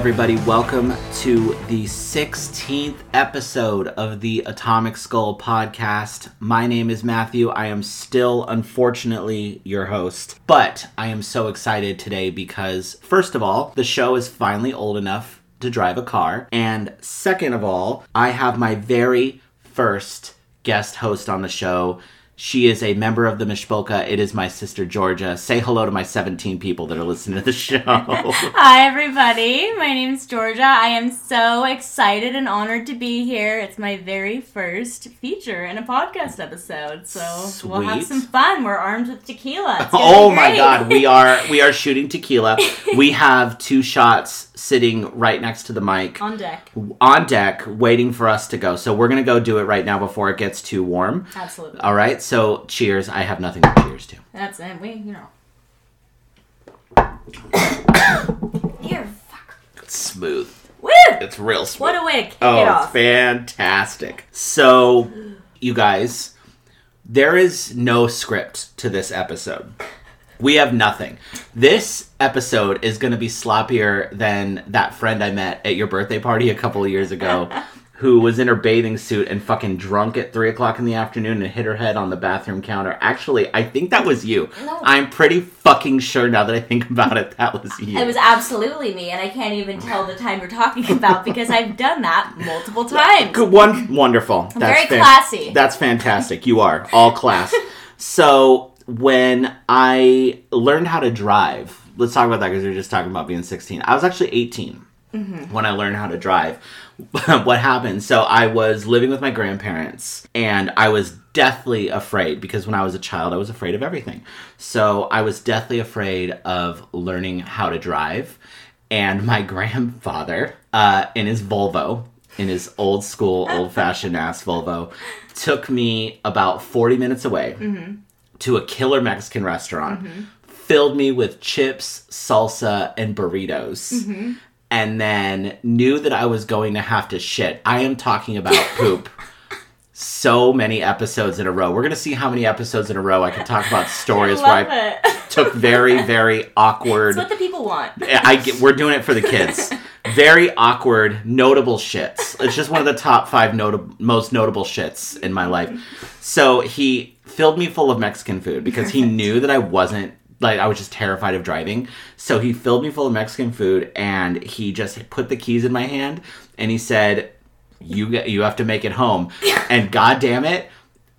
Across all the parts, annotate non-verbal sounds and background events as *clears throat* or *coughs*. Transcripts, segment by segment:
Everybody. Welcome to the 16th episode of the Atomic Skull podcast. My name is Matthew. I am still, unfortunately, your host. But I am so excited today because, first of all, the show is finally old enough to drive a car. And second of all, I have my very first guest host on the show. She is a member of the Mishpoka. It is my sister Georgia. Say hello to my 17 people that are listening to the show. *laughs* Hi, everybody. My name's Georgia. I am so excited and honored to be here. It's my very first feature in a podcast episode, so we'll have some fun. We're armed with tequila. Oh my god, we *laughs* are we are shooting tequila. we have two shots sitting right next to the mic on deck. on deck waiting for us to go. So we're going to go do it right now before it gets too warm. Absolutely. All right? So cheers. I have nothing to cheers to. That's it. We, you know. *coughs* Here, fuck. It's smooth. Woo! It's real smooth. What a way to kick Oh, it it's off. fantastic. So, you guys, there is no script to this episode. We have nothing. This episode is going to be sloppier than that friend I met at your birthday party a couple of years ago *laughs* who was in her bathing suit and fucking drunk at 3 o'clock in the afternoon and hit her head on the bathroom counter. Actually, I think that was you. No. I'm pretty fucking sure now that I think about it, that was you. It was absolutely me, and I can't even tell the time we're talking about because I've done that multiple times. Good one, wonderful. I'm very classy. That's fantastic. You are all class. so when I learned how to drive, let's talk about that because we were just talking about being 16. I was actually 18 Mm-hmm. when I learned how to drive. *laughs* what happened? So I was living with my grandparents, and I was deathly afraid because when I was a child, I was afraid of everything. So I was deathly afraid of learning how to drive. And *laughs* my grandfather, uh, in his Volvo, in his old school, old fashioned ass Volvo, took me about 40 minutes away to a killer Mexican restaurant, filled me with chips, salsa, and burritos, and then knew that I was going to have to shit. I am talking about *laughs* poop. So many episodes in a row. We're gonna see how many episodes in a row I can talk about *laughs* stories I where I it. took very, *laughs* very awkward. It's what the people want. I get, we're doing it for the kids. Very awkward, notable shits. It's just one of the top five notable, most notable shits in my life. So he filled me full of Mexican food because he knew that I wasn't like I was just terrified of driving. So he filled me full of Mexican food and he just put the keys in my hand and he said, "You get, you have to make it home." *laughs* And god damn it,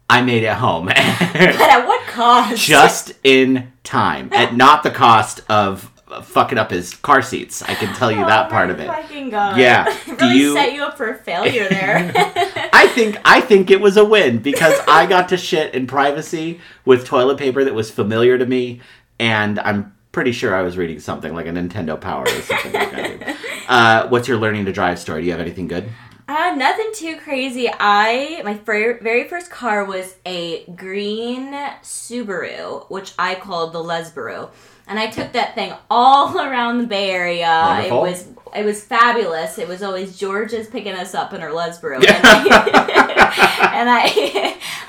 I made it home. *laughs* But at what cost? just in time at not the cost of fucking up his car seats i can tell you Oh that part of it Fucking God. Yeah. *laughs* It Do really you- set you up for a failure there. i think i think it was a win because i got to shit in privacy with toilet paper that was familiar to me and i'm pretty sure i was reading something like a nintendo power or something like that uh, what's your learning to drive story do you have anything good Uh, nothing too crazy. I my very first car was a green Subaru, which I called the Lesbaru, and I took that thing all *laughs* around the Bay Area. Wonderful. It was it was fabulous. It was always Georgia's picking us up in her Lesbaru, and I, *laughs* and I,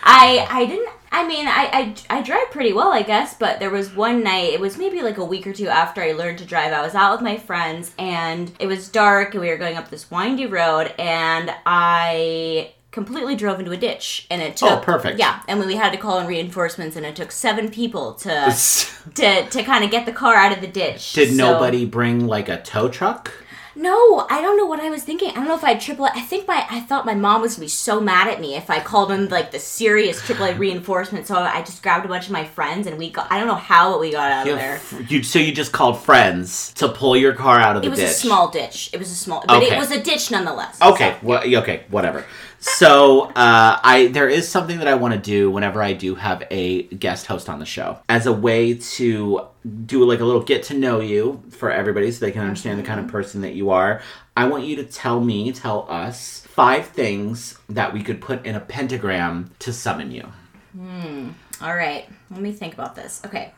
I, I didn't. I mean, I, I, I drive pretty well, I guess, but there was one night, it was maybe like a week or two after I learned to drive. I was out with my friends and it was dark and we were going up this windy road and I completely drove into a ditch and it oh, took Oh, perfect. yeah and we had to call in reinforcements and it took seven people to *laughs* to to kind of get the car out of the ditch did So- nobody bring like a tow truck no, I don't know what I was thinking. I don't know if I had triple. I think my I thought my mom was gonna be so mad at me if I called in like the serious AAA *sighs* reinforcement. So I just grabbed a bunch of my friends and we got. I don't know how we got out of there. you- so you just called friends to pull your car out of the ditch. It was ditch a small ditch. It was a small, but Okay. it was a ditch nonetheless. Okay, So, well, okay, whatever. So, uh, I there is something that I want to do whenever I do have a guest host on the show, as a way to do like a little get to know you for everybody, so they can understand the kind of person that you are. I want you to tell me, tell us five things that we could put in a pentagram to summon you. Hmm. All right, let me think about this. Okay,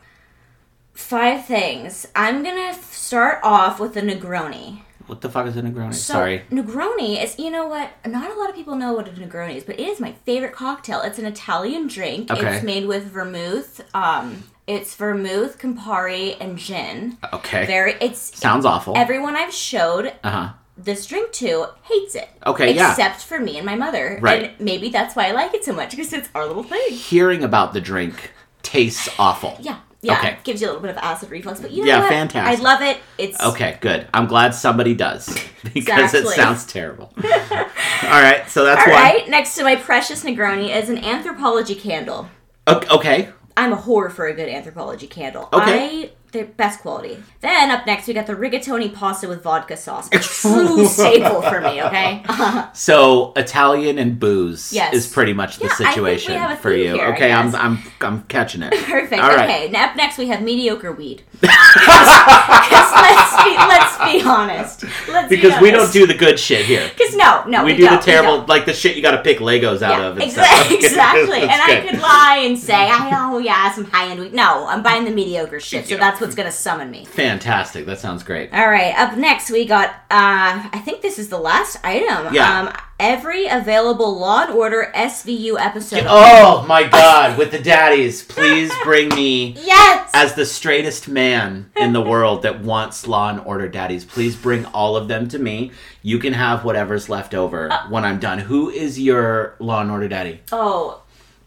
five things. I'm gonna f- start off with a Negroni. What the fuck is a Negroni? So, Sorry. Negroni is, you know what? Not a lot of people know what a Negroni is, but it is my favorite cocktail. It's an Italian drink. Okay. It's made with vermouth, um, It's vermouth, Campari, and gin. Okay. Very. It's Sounds awful. everyone I've showed uh huh. this drink to hates it. Okay, yeah. Except for me and my mother. Right. And maybe that's why I like it so much because it's our little thing. Hearing about the drink tastes awful. Yeah. Yeah. Okay. Gives you a little bit of acid reflux, but you know Yeah, what? fantastic. I love it. It's Okay, good. I'm glad somebody does *laughs* because it sounds terrible. *laughs* All right, so that's all one. right. Next to my precious Negroni is an Anthropologie candle. Okay. I'm a whore for a good Anthropologie candle. Okay. I the best quality. Then up next we got the rigatoni pasta with vodka sauce. A *laughs* true staple for me, okay? *laughs* So Italian and booze Yes. is pretty much the Yeah, I think we situation for you. here, okay, I'm. I'm I'm catching it. *laughs* Perfect. All right. Okay. Now up next we have mediocre weed. Because let's be let's be honest. Let's Because we don't do the good shit here. Because no, no, we, we, do the terrible, like the shit you got to pick Legos out Yeah, of. And exa- stuff. exactly. and That's I could lie and say, I oh yeah, some high end weed. No, I'm buying the mediocre shit. So that's what's gonna summon me. Fantastic. That sounds great. All right. Up next, we got. uh I think this is the last item. Yeah. Um, every available Law and Order SVU episode. Oh my god, with the daddies, please *laughs* bring me Yes. as the straightest man in the world that wants Law and Order daddies. Please bring all of them to me. You can have whatever's left over Uh. when I'm done. Who is your Law and Order daddy? oh,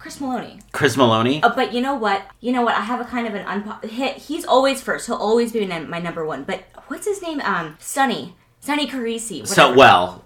Chris Meloni. Chris Meloni? Oh, but you know what? You know what? I have a kind of an unpo- he, He's always first. He'll always be my number one. But what's his name? Um, Sonny. Sonny Carisi. So well,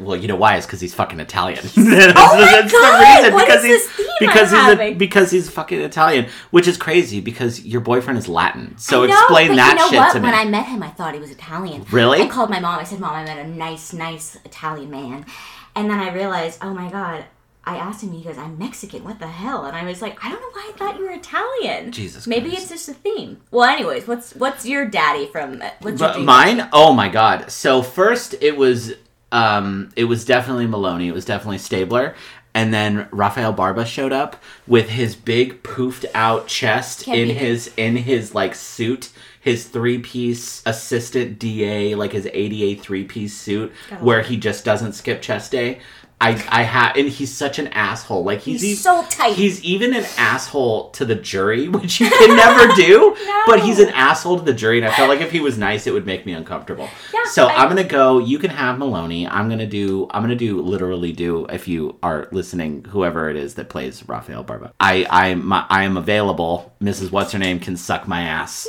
well, you know why? It's because he's fucking Italian. *laughs* Oh my God! What because he's because I'm he's a, because he's fucking Italian, which is crazy because your boyfriend is Latin. So know, explain that you know shit what? to me. When I met him, I thought he was Italian. Really? I called my mom. I said, "Mom, I met a nice, nice Italian man," and then I realized, oh my god. I asked him. He goes, "I'm Mexican. What the hell?" And I was like, "I don't know why I thought you were Italian." Jesus Maybe Christ. it's just a theme. Well, anyways, what's what's your daddy from? What's your mine? Oh my god. So first it was um it was definitely Meloni. It was definitely Stabler. And then Rafael Barba showed up with his big poofed out chest Can't in beat it. his in his like suit, his three piece assistant DA, like his ADA three piece suit, where he just doesn't skip chest day. I I have and he's such an asshole. Like he's, He's e- so tight. He's even an asshole to the jury, *laughs* which you can never do. *laughs* But he's an asshole to the jury, and I felt like if he was nice, it would make me uncomfortable. Yeah, so I- am gonna go. You can have Meloni. I'm gonna do. I'm gonna do literally do. If you are listening, whoever it is that plays Rafael Barba, I I my, I am available. Mrs. What's her name can suck my ass.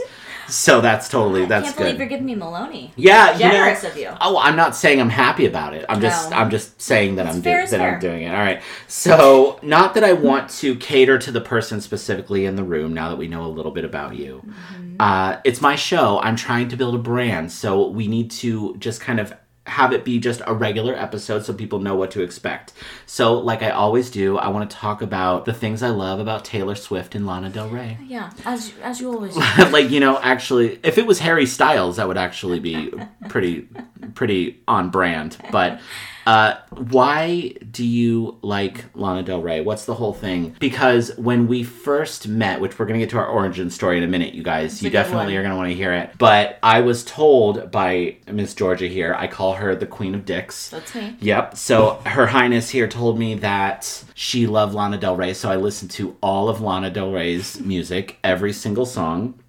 So that's totally I that's can't believe you're giving me Meloni. Yeah, Generous you know, of you. Oh, I'm not saying I'm happy about it. I'm just No. I'm just saying that I'm fair doing that fair. I'm doing it. All right. So, not that I want to cater to the person specifically in the room now that we know a little bit about you. Mm-hmm. Uh, it's my show. I'm trying to build a brand, so we need to just kind of have it be just a regular episode so people know what to expect. So, like I always do, I want to talk about the things I love about Taylor Swift and Lana Del Rey. Yeah, as as you always. *laughs* do. like you know actually if it was harry styles that would actually be pretty pretty on brand but uh why do you like lana del rey what's the whole thing because when we first met which we're gonna get to our origin story in a minute you guys you definitely one. are gonna want to hear it but i was told by miss georgia here i call her the queen of dicks That's me. Yep. So Her Highness here told me that she loved Lana Del Rey, so I listened to all of Lana Del Rey's music, every single song.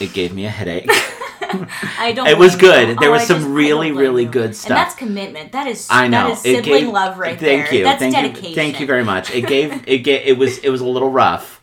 It gave me a headache. *laughs* *laughs* I don't. It was you. good. There Oh, was I some just- really, really you. good stuff. And that's commitment. That is. I know. That is sibling gave- love right thank there. You. That's thank dedication. You, thank you very much. It gave *laughs* it gave it was it was a little rough,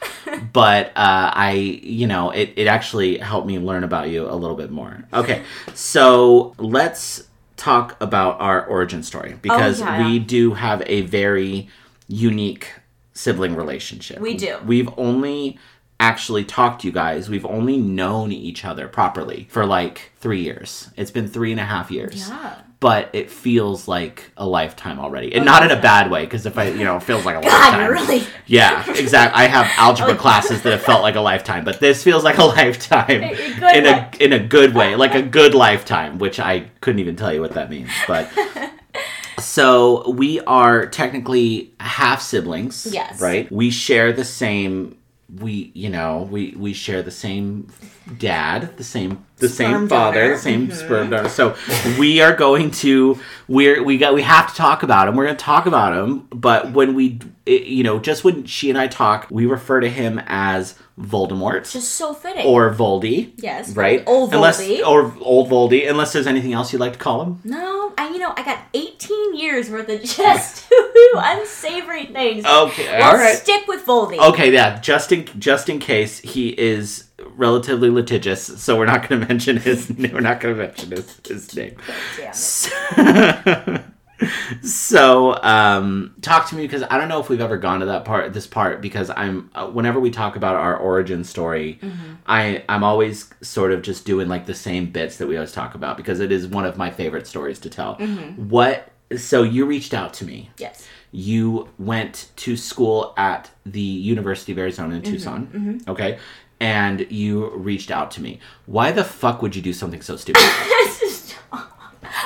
*laughs* but uh, I you know it it actually helped me learn about you a little bit more. Okay, so let's talk about our origin story because Oh, yeah. we do have a very unique sibling relationship. We do. We've only actually talked to you guys. We've only known each other properly for like three years. It's been three and a half years Yeah. but it feels like a lifetime already, and not in a bad way. Because if I, you know, it feels like a *laughs* God, lifetime. really? Yeah, exactly. I have algebra *laughs* Oh. classes that have felt like a lifetime, but this feels like a lifetime *laughs* In a good in a way. in a good way, like a good lifetime, which I couldn't even tell you what that means. But so we are technically half siblings. Yes. Right. We share the same. We, you know, we we share the same dad, the same the same father, the same mm-hmm. sperm donor. So we are going to we're we got we have to talk about him. We're going to talk about him, but when we it- you know, just when she and I talk, we refer to him as Voldemort Just so fitting. or Voldy. yes, Right? Old unless Voldy. or old Voldy, unless there's anything else you'd like to call him. No, I you know I got 18 years worth of *laughs* just unsavory things. Okay, all right. stick with Voldy. Okay, yeah. Just in just in case he is relatively litigious, so we're not going *laughs* to mention his. We're not going to mention his his name. Damn it. *laughs* so um talk to me because i don't know if we've ever gone to that part this part because i'm uh, whenever we talk about our origin story i i'm always sort of just doing like the same bits that we always talk about because it is one of my favorite stories to tell. What so you reached out to me. Yes. you went to school at the university of arizona in tucson okay? And you reached out to me. Why the fuck would you do something so stupid *laughs*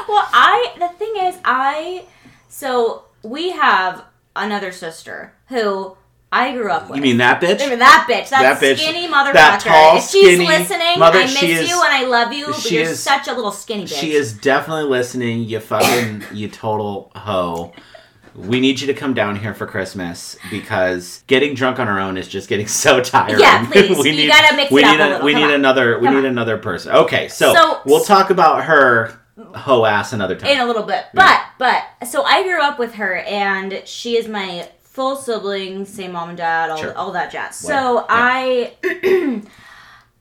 well, I the thing is, I so we have another sister who I grew up with. you mean that bitch I mean, that bitch, that, That bitch, skinny motherfucker. that tall, if she's skinny listening, mother, I miss is- you and I love you, but she you're is- such a little skinny bitch. She is definitely listening. You fucking, you total hoe. We need you to come down here for Christmas because getting drunk on our own is just getting *laughs* so tiring. Yeah, please. *laughs* You gotta mix we it up need a little. We Come need on. another. We Come need on. another person. Okay, so, So- we'll talk about her hoe ass another time. in a little bit. But but so I grew up with her, and she is my full sibling, same mom and dad, all, Sure. all that jazz. So I *clears throat*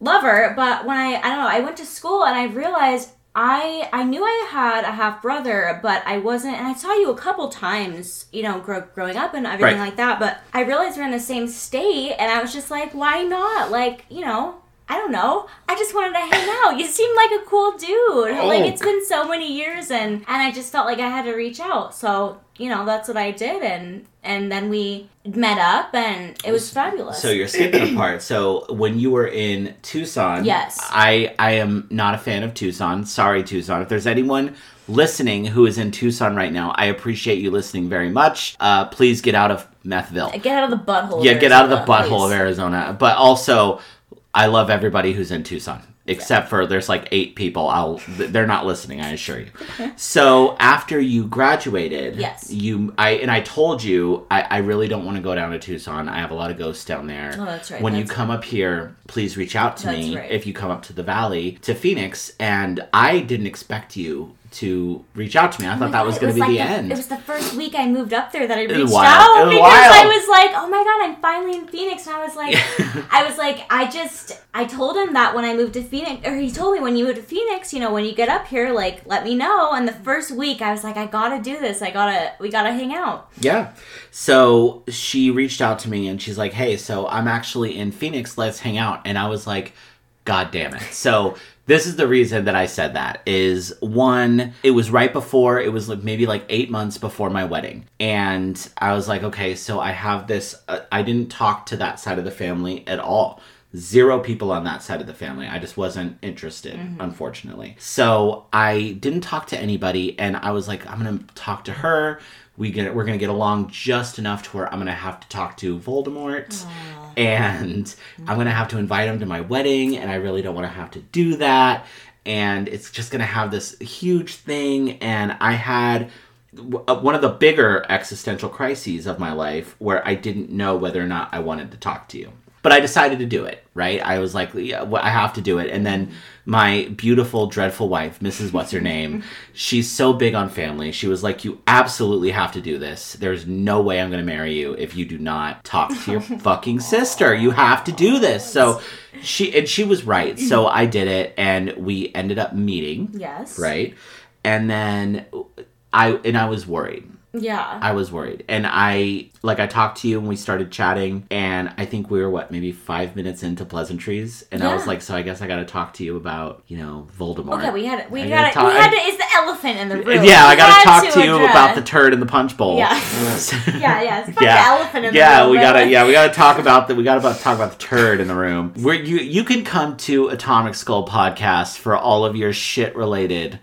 love her, but when I I don't know, I went to school and I realized. I, I knew I had a half brother, but I wasn't, and I saw you a couple times, you know, grow, growing up and everything Right. like that. But I realized we're in the same state, and I was just like, why not? Like, you know, I don't know. I just wanted to hang out. You seem like a cool dude. Like Oh. it's been so many years and and I just felt like I had to reach out. So, you know, that's what I did and and then we met up and it was fabulous. So you're skipping a part. So when you were in Tucson, Yes. I I am not a fan of Tucson. Sorry, Tucson. If there's anyone listening who is in Tucson right now, I appreciate you listening very much. Uh, please get out of Methville. get out of the butthole. Yeah, get out of the butthole of. Arizona. But also, I love everybody who's in Tucson. Except for there's like eight people. I'll they're not listening. I assure you. So after you graduated, Yes. you I and I told you I, I really don't want to go down to Tucson. I have a lot of ghosts down there. Oh, that's right, When you that's come up here, please reach out to That's me right. if you come up to the valley to Phoenix. And I didn't expect you to reach out to me. I Oh thought that was going to be like the end. It was the first week I moved up there that I reached wild. out because I was like, "Oh my god, I'm finally in Phoenix." And I was like, *laughs* I was like, I just, I told him that when I moved to Phoenix, or he told me when you move to Phoenix, you know, when you get up here, like, let me know. And the first week, I was like, I gotta do this. I gotta, we gotta hang out. Yeah. So she reached out to me and she's like, "Hey, so I'm actually in Phoenix. Let's hang out." And I was like, "God damn it!" So this is the reason that I said that is one, it was right before it was like maybe like eight months before my wedding, and I was like, "Okay, so I have this. Uh, I didn't talk to that side of the family at all." Zero people on that side of the family. I just wasn't interested, unfortunately. So I didn't talk to anybody, and I was like, I'm gonna talk to her. We get we're gonna get along just enough to where I'm gonna have to talk to Voldemort, and I'm gonna have to invite him to my wedding, and I really don't want to have to do that. And it's just gonna have this huge thing, and I had uh, one of the bigger existential crises of my life where I didn't know whether or not I wanted to talk to you. But I decided to do it, right? I was like, yeah, well, I have to do it. And then my beautiful, dreadful wife, Mrs. What's Her Name, *laughs* she's so big on family. She was like, You absolutely have to do this. There's no way I'm going to marry you if you do not talk to your *laughs* fucking sister. You have to do this. So she, and she was right. *clears throat* So I did it, and we ended up meeting, Yes. right? And then I, and I was worried. Yeah. I was worried. And I like I talked to you and we started chatting and I think we were what, maybe five minutes into pleasantries. And I was like, so I guess I gotta talk to you about, you know, Voldemort. Okay, we had we gotta, gotta we had to is the elephant in the room. Yeah, I gotta talk to, you address- about the turd in the punch bowl. Yeah. *laughs* Yeah, yeah. Yeah. the elephant in the yeah, room. we gotta yeah, we gotta talk about the we gotta about talk about the turd in the room. Where you you can come to Atomic Skull podcast for all of your shit related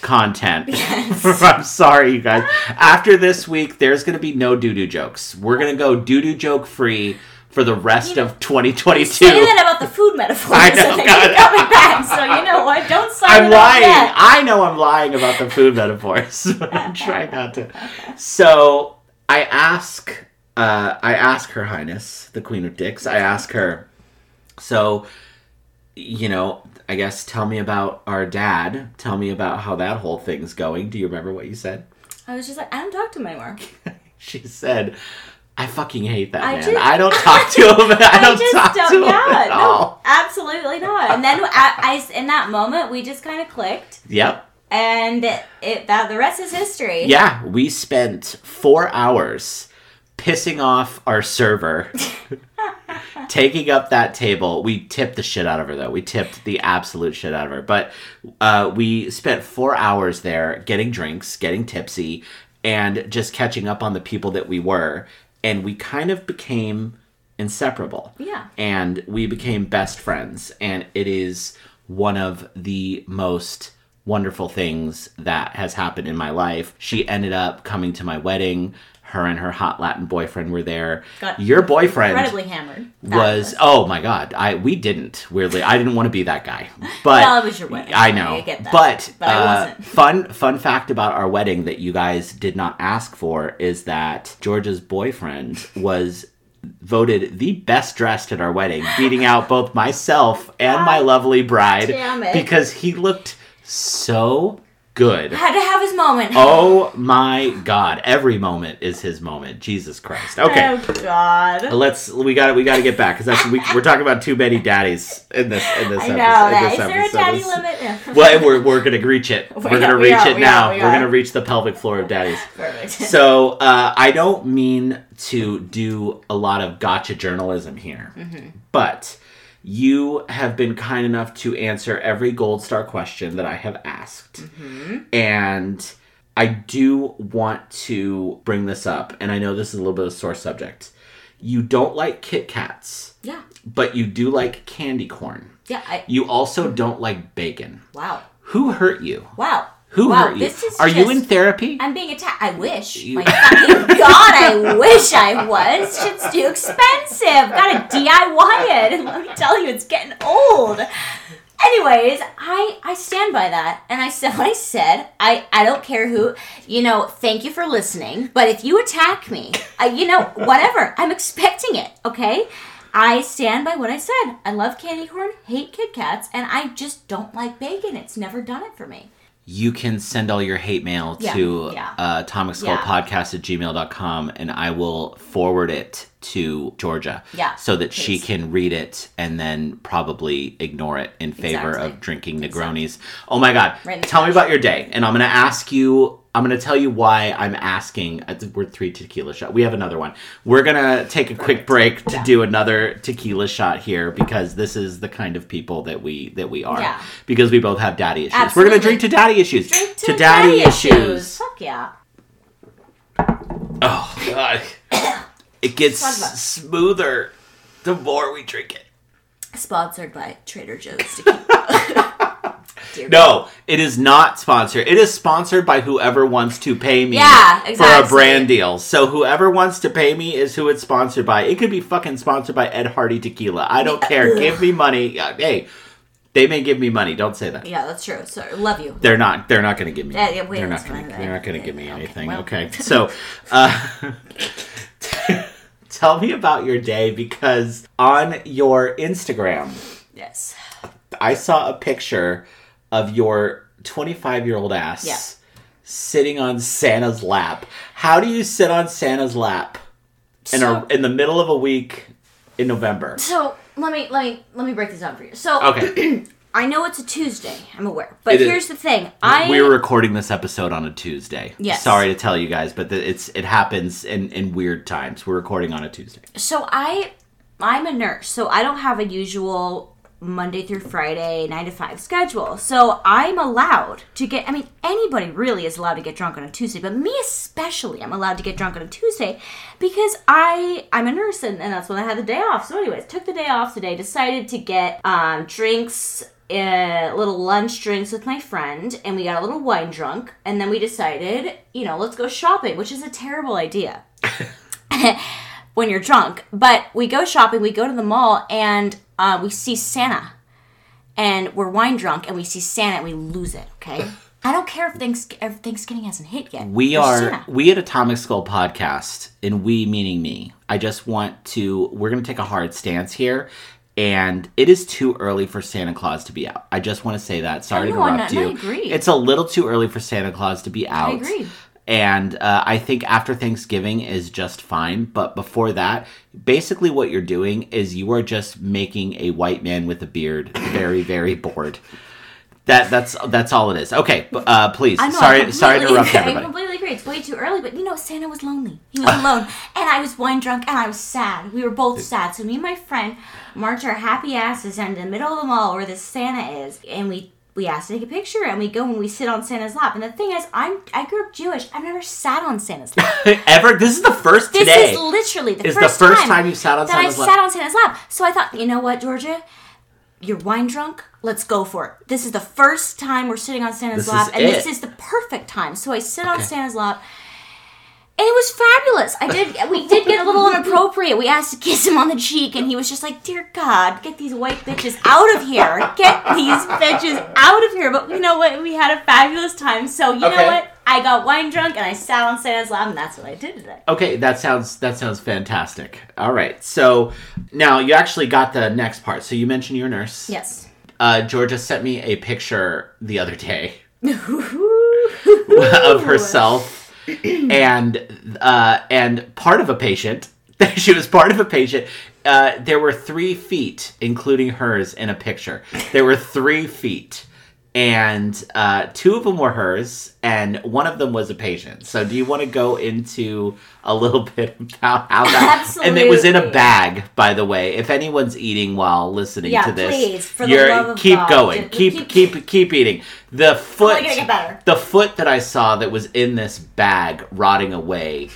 content. *laughs* I'm sorry, you guys. After this week, there's gonna be no doo doo jokes. We're gonna go doo doo joke free for the rest You of 2022. Say that about the food metaphors. I know, and God. coming back. So you know what? Don't sign I'm lying. yet. I know I'm lying about the food metaphors. *laughs* trying not to. So I ask, uh, I ask Her Highness, the Queen of Dicks. I ask her, So, you know, I guess tell me about our dad. Tell me about how that whole thing's going. Do you remember what you said? I was just like, I don't talk to him anymore. *laughs* She said, I fucking hate that I man. just- I don't talk to him. *laughs* I don't just talk don't- to him yeah, at no, all. absolutely not. And then I, I- in that moment, we just kind of clicked, Yep. and it that the rest is history. Yeah, we spent four hours pissing off our server, *laughs* taking up that table. We tipped the shit out of her, though. We tipped the absolute shit out of her. But uh, we spent four hours there getting drinks, getting tipsy, and just catching up on the people that we were. And we kind of became inseparable. Yeah. And we became best friends. And it is one of the most wonderful things that has happened in my life. She ended up coming to my wedding. Her and her hot Latin boyfriend were there. Got Your boyfriend incredibly hammered. was oh my god i we didn't weirdly i didn't want to be that guy but Well, it was your wedding. i know I but, But I uh, wasn't. *laughs* fun fun fact about our wedding that you guys did not ask for is that georgia's boyfriend was voted the best dressed at our wedding beating out both myself and my lovely bride damn it. because he looked so good had to have his moment. *laughs* oh my god every moment is his moment jesus christ okay Oh God. Let's we got we got to get back because that's we, we're talking about too many daddies in this in this I episode. know that. in Is this there a daddy This- limit? *laughs* Well, we're we're gonna reach it. We're We gonna are, we reach are, it we now. are, we We're gonna reach the pelvic floor of daddies. Perfect. *laughs* So uh, I don't mean to do a lot of gotcha journalism here, Mm-hmm. but you have been kind enough to answer every gold star question that I have asked, Mm-hmm. and I do want to bring this up, and I know this is a little bit of a sore subject. You don't like Kit Kats, yeah. but you do like candy corn. Yeah. I, You also don't like bacon. wow. Who hurt you? Wow. Who wow, hurt you? This is Are you in therapy? I'm being attacked. I wish. You- My fucking *laughs* god, I wish I was. Shit's too expensive. Gotta DIY it. And *laughs* let me tell you, it's getting old. Anyways, I I stand by that, and I said what *laughs* I said. I I don't care who. You know, thank you for listening. But if you attack me, uh, you know, whatever. I'm expecting it. Okay. I stand by what I said. I love candy corn, hate Kit Kats, and I just don't like bacon. It's never done it for me. You can send all your hate mail Yeah, to yeah. uh, atomic skull Yeah. podcast at gmail.com and I will forward it to Georgia Yeah, so that she can read it and then probably ignore it in favor Exactly. of drinking Negronis. Oh my God. Right Tell me about your day. And I'm going to ask you, I'm going to tell you why I'm asking. Uh, we're three tequila shot. We have another one. We're going to take a quick break to Yeah. do another tequila shot here because this is the kind of people that we that we are. Yeah. Because we both have daddy issues. We're going to drink to daddy issues. Drink to, daddy, issues. Fuck yeah. Oh god. *coughs* It gets smoother the more we drink it. Sponsored by Trader Joe's tequila. *laughs* Dear No, it is not sponsored. It is sponsored by whoever wants to pay me Yeah, for a brand deal. So whoever wants to pay me is who it's sponsored by. It could be fucking sponsored by Ed Hardy Tequila. I don't care. Give me money. Hey, they may give me money. Don't say that. Yeah, that's true. So love you. They're not. They're not going to give me. Yeah, yeah, wait, they're not going. fine. They're not going to give me okay, anything. well. Okay. So, uh, *laughs* tell me about your day because on your Instagram, Yes. I saw a picture of your 25 year old ass Yeah. sitting on Santa's lap. How do you sit on Santa's lap in So- a, in the middle of a week in November? So let me let me let me break this down for you. So Okay. *clears throat* I know it's a Tuesday. I'm aware, but It is. here's the thing. I we're recording this episode on a Tuesday. Yes. Sorry to tell you guys, but it's it happens in in weird times. We're recording on a Tuesday. so I I'm a nurse, so I don't have a usual Monday through Friday nine to five schedule. So I'm allowed to get. I mean, anybody really is allowed to get drunk on a Tuesday, but me especially, I'm allowed to get drunk on a Tuesday because I I'm a nurse and, and that's when I had the day off. So, anyways, took the day off today. Decided to get um, drinks. Uh, little lunch drinks with my friend and we got a little wine drunk and then we decided you know let's go shopping which is a terrible idea *laughs* *laughs* when you're drunk. But we go shopping, we go to the mall, and uh, we see Santa. And we're wine drunk, and we see Santa, and we lose it, okay? *laughs* I don't care if, Thanks- if Thanksgiving hasn't hit yet. We There's are Santa. we at Atomic Skull Podcast, and we meaning me. I just want to. We're going to take a hard stance here, and it is too early for Santa Claus to be out. I just want to say that. Sorry to know, interrupt and I you. agree. It's a little too early for Santa Claus to be out. I agree. And uh, I think after Thanksgiving is just fine. But before that, basically what you're doing is you are just making a white man with a beard very, very bored. That that's that's all it is. Okay, uh, please. Know, sorry, sorry to interrupt agree. I everybody. completely agree. It's way too early, but you know, Santa was lonely. He was alone, *laughs* and I was wine drunk, and I was sad. We were both sad. So me and my friend march our happy asses down to the middle of the mall where this Santa is, and we we asked to take a picture, and we go and we sit on Santa's lap. And the thing is, I'm I grew up Jewish. I've never sat on Santa's lap. *laughs* Ever? This is the first This today. This is literally the is the first, first time you've sat on that Santa's I lap. sat on Santa's lap. So I thought, you know what, Georgia, you're wine drunk. Let's go for it. This is the first time we're sitting on Santa's This lap, and this is the perfect time. So I sit on Santa's lap. And it was fabulous. I did. We did get a little *laughs* inappropriate. We asked to kiss him on the cheek, and he was just like, "Dear God, get these white bitches out of here! Get these bitches out of here!" But you know what? We had a fabulous time. So you Okay. know what? I got wine drunk, and I sat on Santa's lap, and that's what I did today. Okay, that sounds that sounds fantastic. All right, so now you actually got the next part. So you mentioned you're nurse. Yes. Uh, Georgia sent me a picture the other day *laughs* *laughs* of herself and uh, and part of a patient. *laughs* she was part of a patient. Uh, there were three feet, including hers, in a picture. There were three feet, and uh, two of them were hers, and one of them was a patient. So, do you want to go into a *laughs* little bit about how that? Absolutely. And it was in a bag, by the way. If anyone's eating while listening Yeah, to this, please, for the you're love of keep God, going, keep keep- keep keep eating. The foot, the foot that I saw that was in this bag rotting away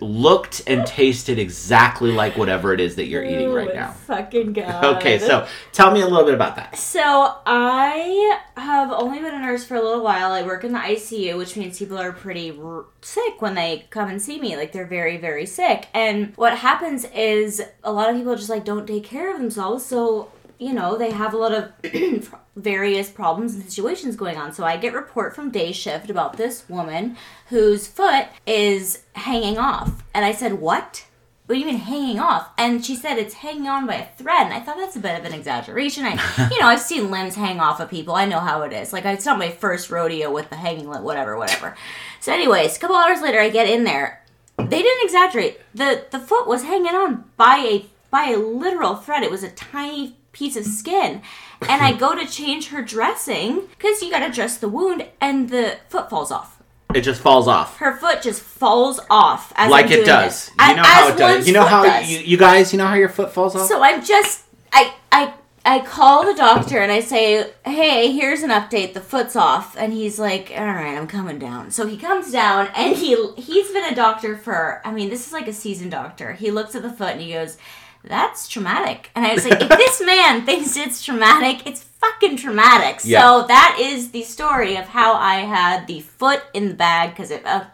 looked and tasted exactly like whatever it is that you're eating right now. Fucking *laughs* god. Okay, so tell me a little bit about that. So I have only been a nurse for a little while. I work in the ICU, which means people are pretty r- sick when they come and see me. Like they're very, very sick. And what happens is a lot of people just like don't take care of themselves. So you know they have a lot of *clears throat* various problems and situations going on. So I get report from day shift about this woman whose foot is hanging off, and I said, "What?" What do you mean hanging off? And she said it's hanging on by a thread. And I thought that's a bit of an exaggeration. I, *laughs* you know, I've seen limbs hang off of people. I know how it is. Like it's not my first rodeo with the hanging limb, whatever, whatever. So, anyways, a couple hours later, I get in there. They didn't exaggerate. the The foot was hanging on by a by a literal thread. It was a tiny piece of skin. And I *laughs* go to change her dressing because you got to dress the wound, and the foot falls off. It just falls off. Her foot just falls off as Like I'm it doing does. this. You know As how it does. You know how does. you, you guys, you know how your foot falls off? So I'm just I I I call the doctor and I say, "Hey, here's an update. The foot's off." And he's like, "All right, I'm coming down." So he comes down and he he's been a doctor for I mean, this is like a seasoned doctor. He looks at the foot and he goes, "That's traumatic." And I was like, "If this *laughs* man thinks it's traumatic, it's fucking traumatic." Yeah. So that is the story of how I had the foot in the bag cuz it uh,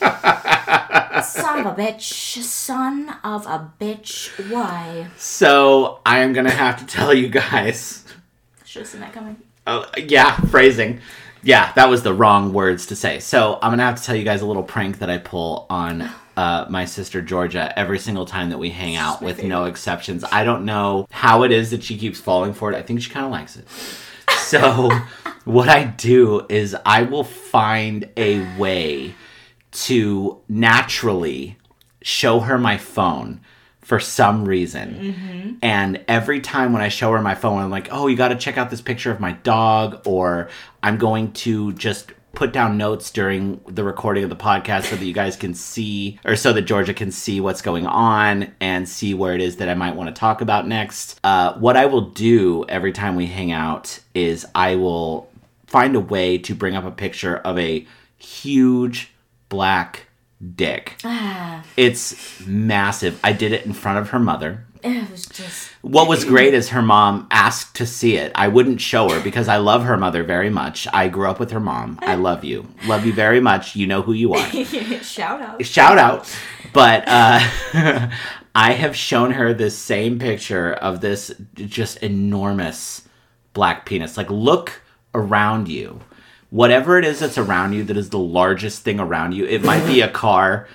Son of a bitch. Son of a bitch. Why? so I am gonna have to tell you guys. Should have seen that coming. Oh, yeah, phrasing. Yeah, that was the wrong words to say. So I'm gonna have to tell you guys a little prank that I pull on uh, my sister Georgia every single time that we hang out, with no exceptions. I don't know how it is that she keeps falling for it. I think she kind of likes it. So *laughs* what I do is I will find a way to naturally show her my phone for some reason. And every time when I show her my phone, I'm like, oh, you got to check out this picture of my dog, or I'm going to just put down notes during the recording of the podcast so that you guys can see, or so that Georgia can see what's going on and see where it is that I might want to talk about next. Uh, what I will do every time we hang out is I will find a way to bring up a picture of a huge black dick. Ah, It's massive. I did it in front of her mother. It was just. What was great is her mom asked to see it. I wouldn't show her because I love her mother very much. I grew up with her mom. I love you. Love you very much. You know who you are. *laughs* Shout out. Shout out. But uh, *laughs* I have shown her this same picture of this just enormous black penis. Like, look around you. Whatever it is that's around you that is the largest thing around you, it might be a car,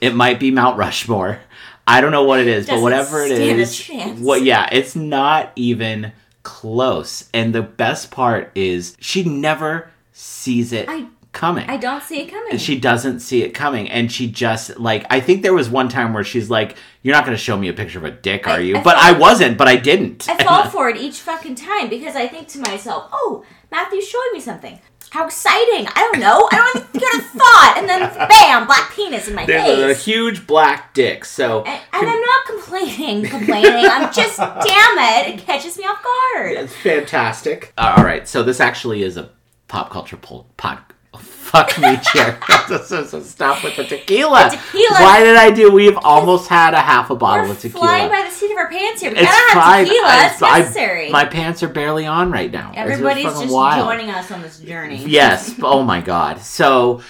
it might be Mount Rushmore. I don't know what it is, but whatever it stand a chance. what yeah, it's not even close. And the best part is she never sees it I- coming. I don't see it coming. And she doesn't see it coming and she just like i think there was one time where she's like you're not going to show me a picture of a dick are I- you I but i wasn't but i didn't I *laughs* fall for it each fucking time because I think to myself, "Oh, Matthew's showing me something. How exciting! I don't know. I don't even get a thought." And then, bam, black penis in my there's a, a huge black dick so and, and I'm not complaining, complaining. I'm just, *laughs* damn it, it catches me off guard. it's fantastic uh, all right so this actually is a pop culture pol- pod oh, fuck me chair *laughs* stop with the tequila. The tequila. why did i do we've almost had a half a bottle We're of tequila flying by the seat of our pants here. We it's gotta have tequila. I- It's I- necessary. my pants are barely on right now Everybody's just wild. joining us on this journey. *laughs* Yes. Oh my god. So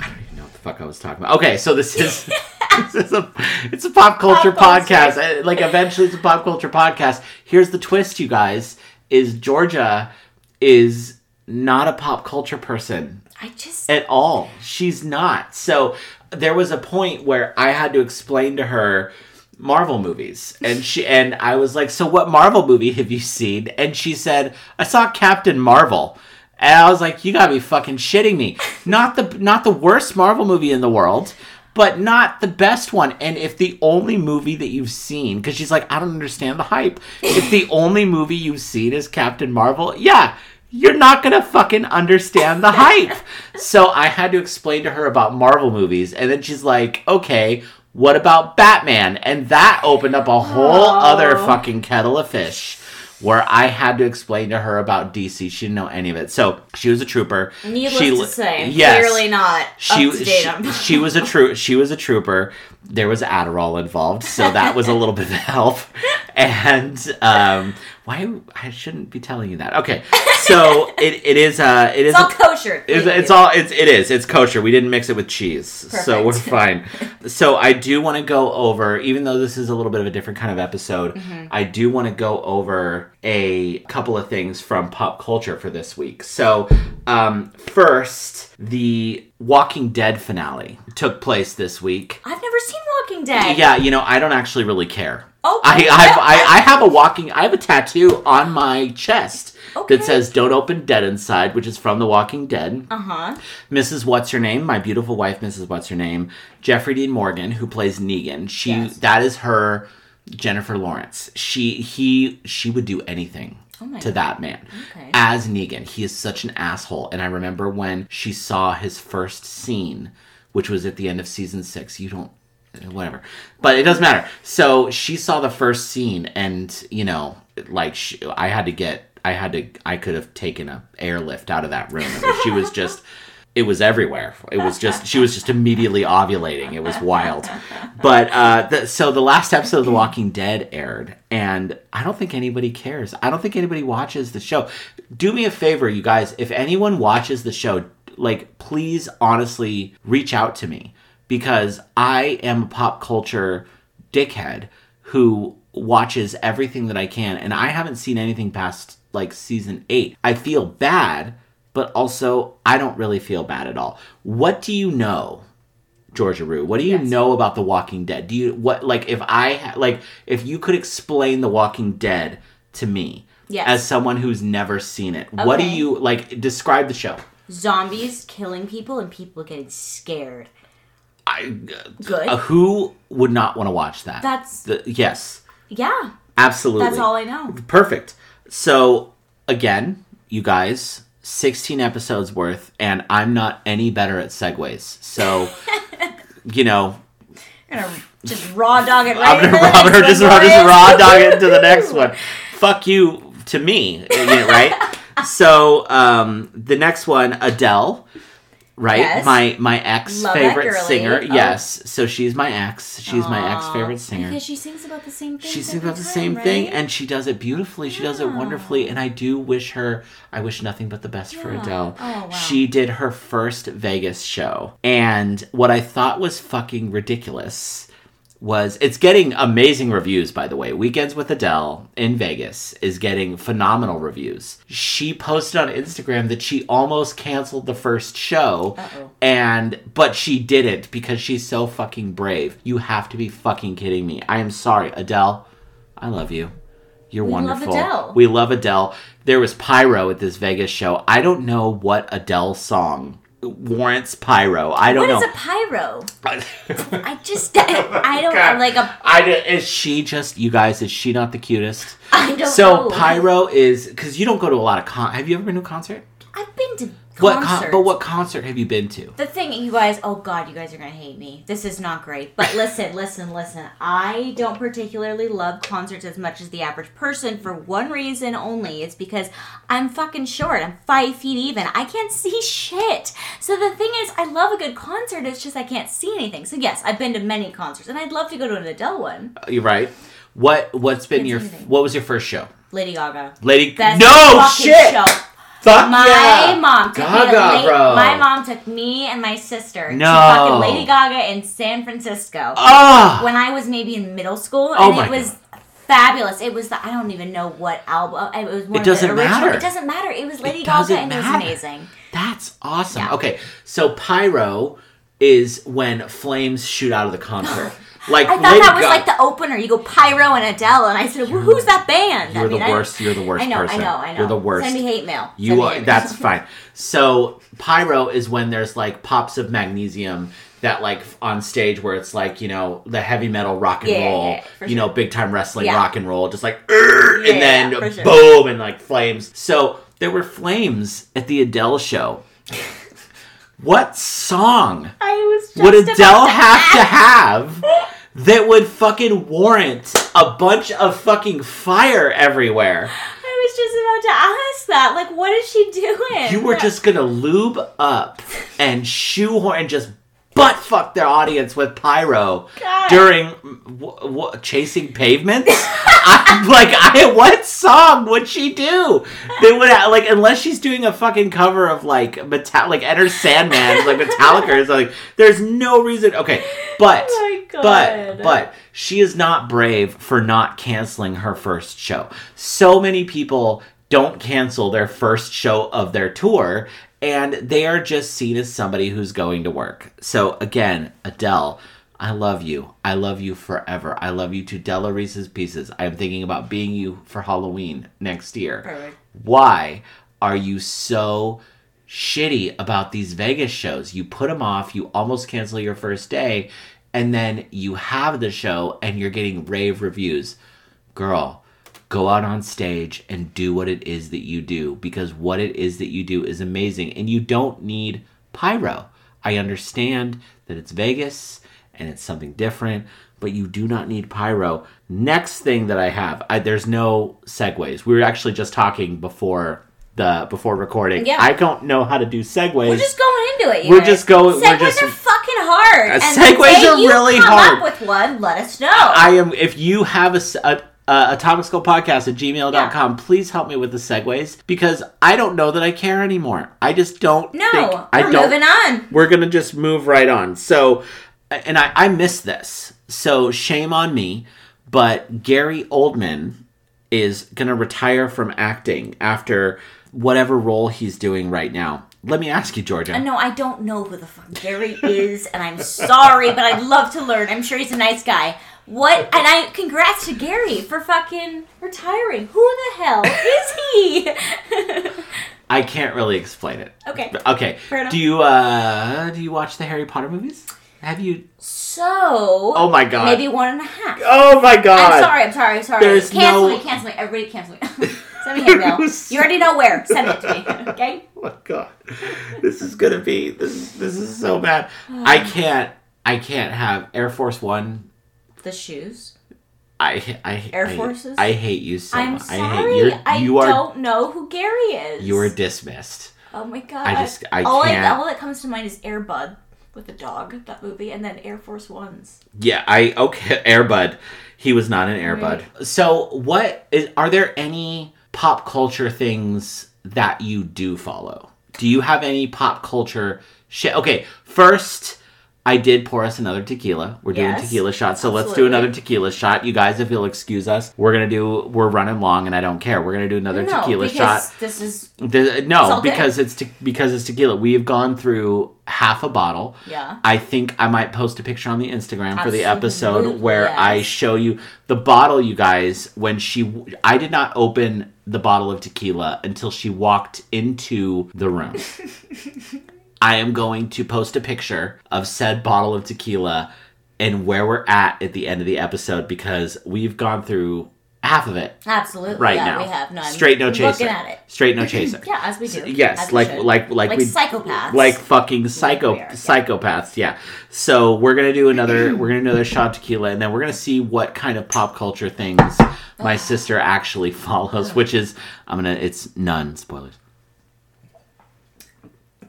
I don't even know what the fuck I was talking about. Okay, so this is *laughs* this is a it's a pop culture Pop podcast. Uh, Like eventually it's a pop culture podcast. Here's the twist, you guys, is Georgia is not a pop culture person I just at all. She's not. So there was a point where I had to explain to her Marvel movies. And she and I was like, "So what Marvel movie have you seen?" And she said, "I saw Captain Marvel." And I was like, "You got to be fucking shitting me. *laughs* Not the not the worst Marvel movie in the world." But not the best one. And if the only movie that you've seen, because she's like, I don't understand the hype. If the only movie you've seen is Captain Marvel, yeah, you're not gonna fucking understand the hype. *laughs* so I had to explain to her about Marvel movies, and then she's like, okay, what about Batman? And that opened up a whole Oh. other fucking kettle of fish. Where I had to explain to her about DC, she didn't know any of it. So she was a trooper. needless she, to say, yes, clearly not she, up to date she, she was a true she was a trooper there was Adderall involved so that was a little bit of help *laughs* and um why I shouldn't be telling you that. Okay so *laughs* it, it is uh it is It's all kosher. it's, it's all it's it is it's kosher. We didn't mix it with cheese so we're fine. *laughs* So i do want to go over even though this is a little bit of a different kind of episode Mm-hmm. i do want to go over a couple of things from pop culture for this week. So um first the walking dead finale took place this week. I've never seen Walking Dead. yeah you know i don't actually really care Oh, I. I've, I, I have a walking I have a tattoo on my chest Okay. that says "Don't open dead inside," which is from The Walking Dead. Uh huh. Mrs. What's Her Name, my beautiful wife, Mrs. What's Her Name, Jeffrey Dean Morgan, who plays Negan. She Yes. that is her Jennifer Lawrence. She he she would do anything Oh to that man. Okay. As Negan, he is such an asshole. And I remember when she saw his first scene, which was at the end of season six. You don't whatever. But it doesn't matter. So she saw the first scene and you know like she, i had to get i had to i could have taken a airlift out of that room. She was just *laughs* it was everywhere. It was just she was just immediately ovulating. It was wild. But uh the, so the last episode of the walking dead aired and i don't think anybody cares. I don't think anybody watches the show. Do me a favor you guys. If anyone watches the show like please honestly reach out to me because I am a pop culture dickhead who watches everything that I can and I haven't seen anything past like season 8. I feel bad, but also I don't really feel bad at all. What do you know? Georgia Rue, what do you Yes. know about The Walking Dead? Do you what like if I like if you could explain The Walking Dead to me Yes. as someone who's never seen it, what do you like describe the show? Zombies killing people and people getting scared. I Good. uh, who would not want to watch that? That's The, yes, yeah. absolutely. That's all I know. Perfect. So again, you guys, sixteen episodes worth, and I'm not any better at segues. So, *laughs* you know, just raw dog it right I'm gonna, I'm gonna *laughs* just, I'm just raw dog it into the *laughs* next one. Fuck you to me, right? so um, the next one, Adele. Right, Yes. my my ex Love favorite singer. Oh. Yes, so she's my ex. She's my ex favorite singer. Because she sings about the same thing. She sings about the same thing and she does it beautifully. She does it wonderfully and I do wish her I wish nothing but the best for Adele. Oh, wow. She did her first Vegas show and what I thought was fucking ridiculous was it's getting amazing reviews by the way. Weekends with Adele in Vegas is getting phenomenal reviews. She posted on Instagram that she almost canceled the first show Uh-oh. and but she didn't because she's so fucking brave. You have to be fucking kidding me. I am sorry, Adele. I love you. You're We love wonderful. Adele. We love Adele. There was pyro at this Vegas show. I don't know what Adele song warrants pyro. I don't What know. is a pyro? *laughs* I just I, *laughs* I don't God. like a I is she just you guys? Is she not the cutest? I don't So know. pyro is because you don't go to a lot of con. Have you ever been to a concert? I've been to What? Con- but what concert have you been to? The thing, you guys, oh god, you guys are gonna hate me. This is not great. But *laughs* listen, listen, listen. I don't particularly love concerts as much as the average person for one reason only. It's because I'm fucking short. I'm five feet even. I can't see shit. So the thing is, I love a good concert. It's just I can't see anything. So yes, I've been to many concerts, and I'd love to go to an Adele one. Uh, you're right. What? What's been your? anything. What was your first show? Lady Gaga. Lady. No shit. show. Fuck My yeah. mom took me Gaga, to late, bro. My mom took me and my sister No. to fucking Lady Gaga in San Francisco. Ah. when I was maybe in middle school, Oh and my it was fabulous. It was the, I don't even know what album. It was one It doesn't of the original. matter. It doesn't matter. It was Lady doesn't Gaga, and it was amazing. That's awesome. Yeah. Okay, so pyro is when flames shoot out of the concert. *laughs* Like I thought that was like the opener. You go Pyro and Adele, and I said, well, "Who's that band?" You're I mean, the I- worst. You're the worst I know, person. I know, I know. You're the worst. Send me hate mail. Send You are. mail. That's *laughs* fine. So pyro is when there's like pops of magnesium that like on stage where it's like you know the heavy metal rock and Yeah, yeah, roll, yeah, for you know big time wrestling Yeah. rock and roll, just like Yeah, and then yeah, for sure. boom and like flames. So there were flames at the Adele show. What song I was just would Adele have to have that would fucking warrant a bunch of fucking fire everywhere? I was just about to ask that. Like, what is she doing? You were just gonna lube up and shoehorn and just butt fuck their audience with pyro God. during w- w- chasing pavements. *laughs* I'm like, I what song would she do? They would have, like unless she's doing a fucking cover of like metal like Enter Sandman like Metallica or something. There's no reason. Okay, but Oh but but she is not brave for not canceling her first show. So many people don't cancel their first show of their tour and they are just seen as somebody who's going to work. So again, Adele, I love you. I love you forever. I love you to Della Reese's pieces. I'm thinking about being you for Halloween next year. Perfect. Why are you so shitty about these Vegas shows? You put them off, you almost cancel your first day, and then you have the show and you're getting rave reviews. Girl, go out on stage and do what it is that you do because what it is that you do is amazing and you don't need pyro. I understand that it's Vegas and it's something different, but you do not need pyro. Next thing that I have, I, there's no segues. We were actually just talking before the before recording. Yeah. I don't know how to do segues. We're just going into it. We're guys. just going- we're Segues just- are fucking hard. Uh, segues are you really come hard. Up with one, let us know. I am. If you have a, a, a atomic skull podcast at gmail.com, please help me with the segues because I don't know that I care anymore. I just don't. no, think, we're I don't. moving on. We're gonna just move right on. So, and I I miss this. So shame on me. But Gary Oldman is gonna retire from acting after whatever role he's doing right now. Let me ask you, Georgia. Uh, No, I don't know who the fuck Gary is, and I'm sorry, but I'd love to learn. I'm sure he's a nice guy. What? And I congrats to Gary for fucking retiring. Who the hell is he? I can't really explain it. okay. Okay. Fair enough. Do you uh do you watch the Harry Potter movies? Have you? So. Oh my god. Maybe one and a half. Oh my god. I'm sorry. I'm sorry. I'm sorry. There's cancel no- me. Cancel me. Everybody cancel me. *laughs* Send me hate mail. You already know where. Send it to me. *laughs* Okay. Oh my god. This is gonna be this is this is so bad. I *sighs* can't I can't have Air Force One. The shoes. I I Air I- Forces? I hate you so I'm much. sorry. I hate you. I You are don't know who Gary is. you are dismissed. Oh my god. I just- I all can't- all that comes to mind is Air Bud with the dog, that movie, and then Air Force Ones. Yeah, I okay. *laughs* Airbud, he was not an Airbud. So, what is? Are there any pop culture things that you do follow? Do you have any pop culture shit? Okay, first, I did pour us another tequila. We're doing Yes. tequila shots, so let's do another tequila shot. You guys, if you'll excuse us, we're gonna do. We're running long, and I don't care. We're gonna do another no, tequila because shot. This is The- no, because it's te- because it's tequila. We have gone through half a bottle. yeah. I think I might post a picture on the Instagram for the episode Absolutely, where I show you the bottle, you guys. When she, I did not open the bottle of tequila until she walked into the room. *laughs* I am going to post a picture of said bottle of tequila and where we're at at the end of the episode because we've gone through half of it Absolutely. right yeah, now. we have. No, Straight no chaser. Looking at it. Straight no *laughs* chaser. Yeah, as we do. Yes, As we like, like like like we psychopaths. like fucking psycho we are, yeah. psychopaths. Yeah. So we're gonna do another *clears throat* we're gonna do another shot of tequila, and then we're gonna see what kind of pop culture things my sister actually *laughs* follows, which is I'm gonna it's none spoilers.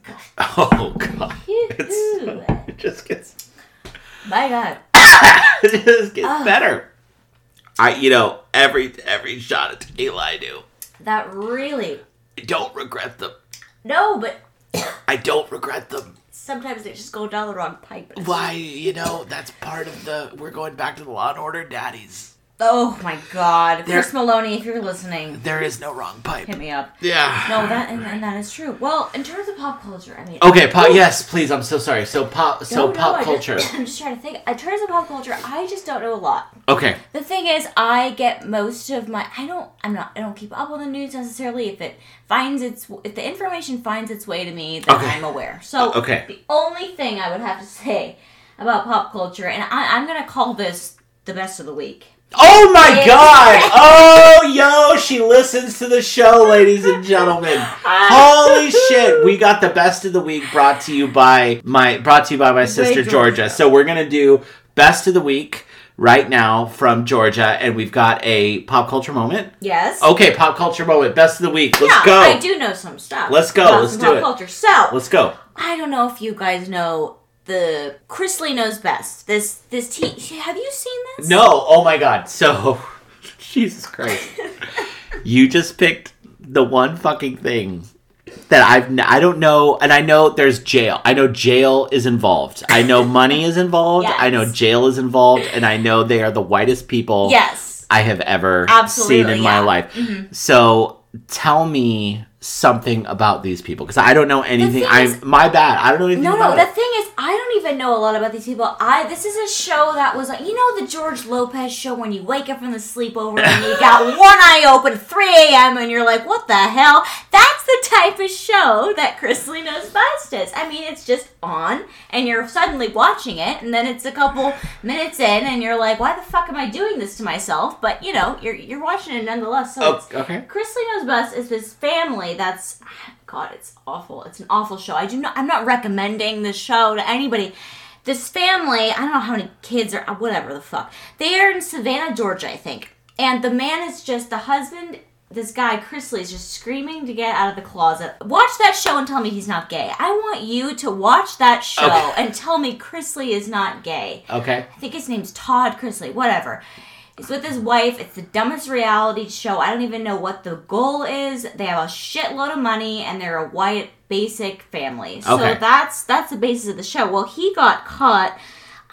*laughs* Oh god, *laughs* it just gets My God. *laughs* it just gets Ah. better. I you know every every shot of tequila I do, That really. I don't regret them. No, but *coughs* I don't regret them. sometimes they just go down the wrong pipe. Why, you know, that's part of the. We're going back to the Law and Order daddies. Oh my God, There- Chris Meloni, if you're listening, There is no wrong pipe. hit me up. Yeah. No, that and, and that is true. Well, in terms of pop culture, I mean. Okay, pop. Yes, please. I'm so sorry. So pop. So No, no, pop just- culture. *coughs* I'm just trying to think. In terms of pop culture, I just don't know a lot. Okay. The thing is, I get most of my. I don't. I'm not. I don't keep up on the news necessarily. If it finds its, if the information finds its way to me, then Okay. I'm aware. So Uh, okay. the only thing I would have to say about pop culture, and I, I'm gonna call this the best of the week. Oh my Yeah. God! *laughs* Oh, yo, she listens to the show, ladies and gentlemen. *laughs* Holy *laughs* shit! We got the best of the week brought to you by my brought to you by my sister Georgia. Georgia. So we're gonna do best of the week right now from Georgia, and we've got a pop culture moment. Yes. Okay, pop culture moment, best of the week. Let's yeah, go. I do know some stuff. Let's go, let's do pop it. Culture. So Let's go. I don't know if you guys know the Chrisley knows best. This this tea. Have you seen this? No, oh my god. So, *laughs* Jesus Christ. *laughs* you just picked the one fucking thing that I've n- I don't know and I know there's jail. I know jail is involved. I know money is involved. I know jail is involved and I know they are the whitest people Yes. I have ever Absolutely, seen in my yeah. Mm-hmm. life. So, tell me something about these people because I don't know anything. I'm is- my bad. I don't know anything No, no. it. The thing is, I don't even know a lot about these people. I this is a show that was like you know the George Lopez show when you wake up from the sleepover and you got *laughs* one eye open, three a.m. and you're like, what the hell? That's the type of show that Chrisley knows best is. I mean, it's just on and you're suddenly watching it, and then it's a couple minutes in, and you're like, why the fuck am I doing this to myself? But you know, you're you're watching it nonetheless. So Oh, it's, okay. Chrisley Knows Best is this family that's God, it's awful. It's an awful show. I do not I'm not recommending this show to anybody. This family, I don't know how many kids are whatever the fuck. They are in Savannah, Georgia, I think. And the man is just the husband this guy Chrisley is just screaming to get out of the closet. Watch that show and tell me he's not gay. I want you to watch that show Okay. and tell me Chrisley is not gay. Okay. I think his name's Todd Chrisley, whatever. He's with his wife. It's the dumbest reality show. I don't even know what the goal is. They have a shitload of money and they're a white basic family. Okay. So that's that's the basis of the show. Well, he got caught.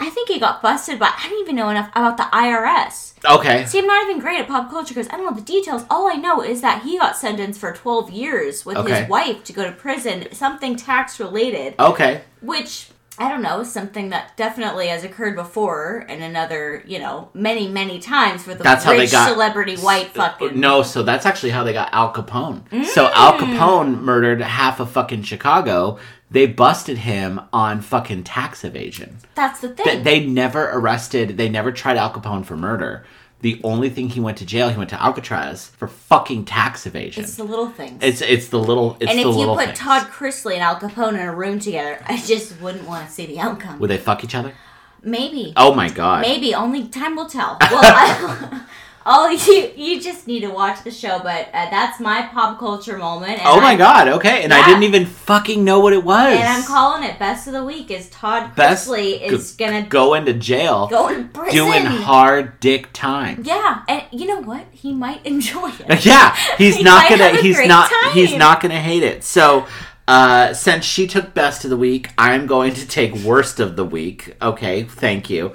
I think he got busted, but I don't even know enough about the IRS. Okay. See, I'm not even great at pop culture because I don't know the details. All I know is that he got sentenced for 12 years with Okay. his wife to go to prison, something tax related Okay. which I don't know, something that definitely has occurred before and another, you know, many, many times with the That's rich got- celebrity white uh, fucking. No, so that's actually how they got Al Capone. So mm. Al Capone murdered half of fucking Chicago. They busted him on fucking tax evasion. That's the thing. They, they never arrested. They never tried Al Capone for murder. The only thing he went to jail, he went to Alcatraz for fucking tax evasion. it's the little things. It's it's the little it's and if you put things. Todd Chrisley and Al Capone in a room together, I just wouldn't want to see the outcome. would they fuck each other? Maybe. Oh my god! Maybe. Only time will tell. *laughs* Well, I, *laughs* oh, you, *laughs* you just need to watch the show, but uh, that's my pop culture moment. Oh my I- god! Okay, and I didn't even fucking know what it was. And I'm calling it best of the week is Todd Best- Chrisley is G- gonna go into jail, go in prison. doing hard dick time. Yeah, and you know what? He might enjoy it. *laughs* Yeah, he's *laughs* He not gonna. He's not. time. He's not gonna hate it. So, Uh, since she took best of the week, I'm going to take worst of the week. Okay, thank you.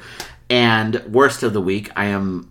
And worst of the week, I am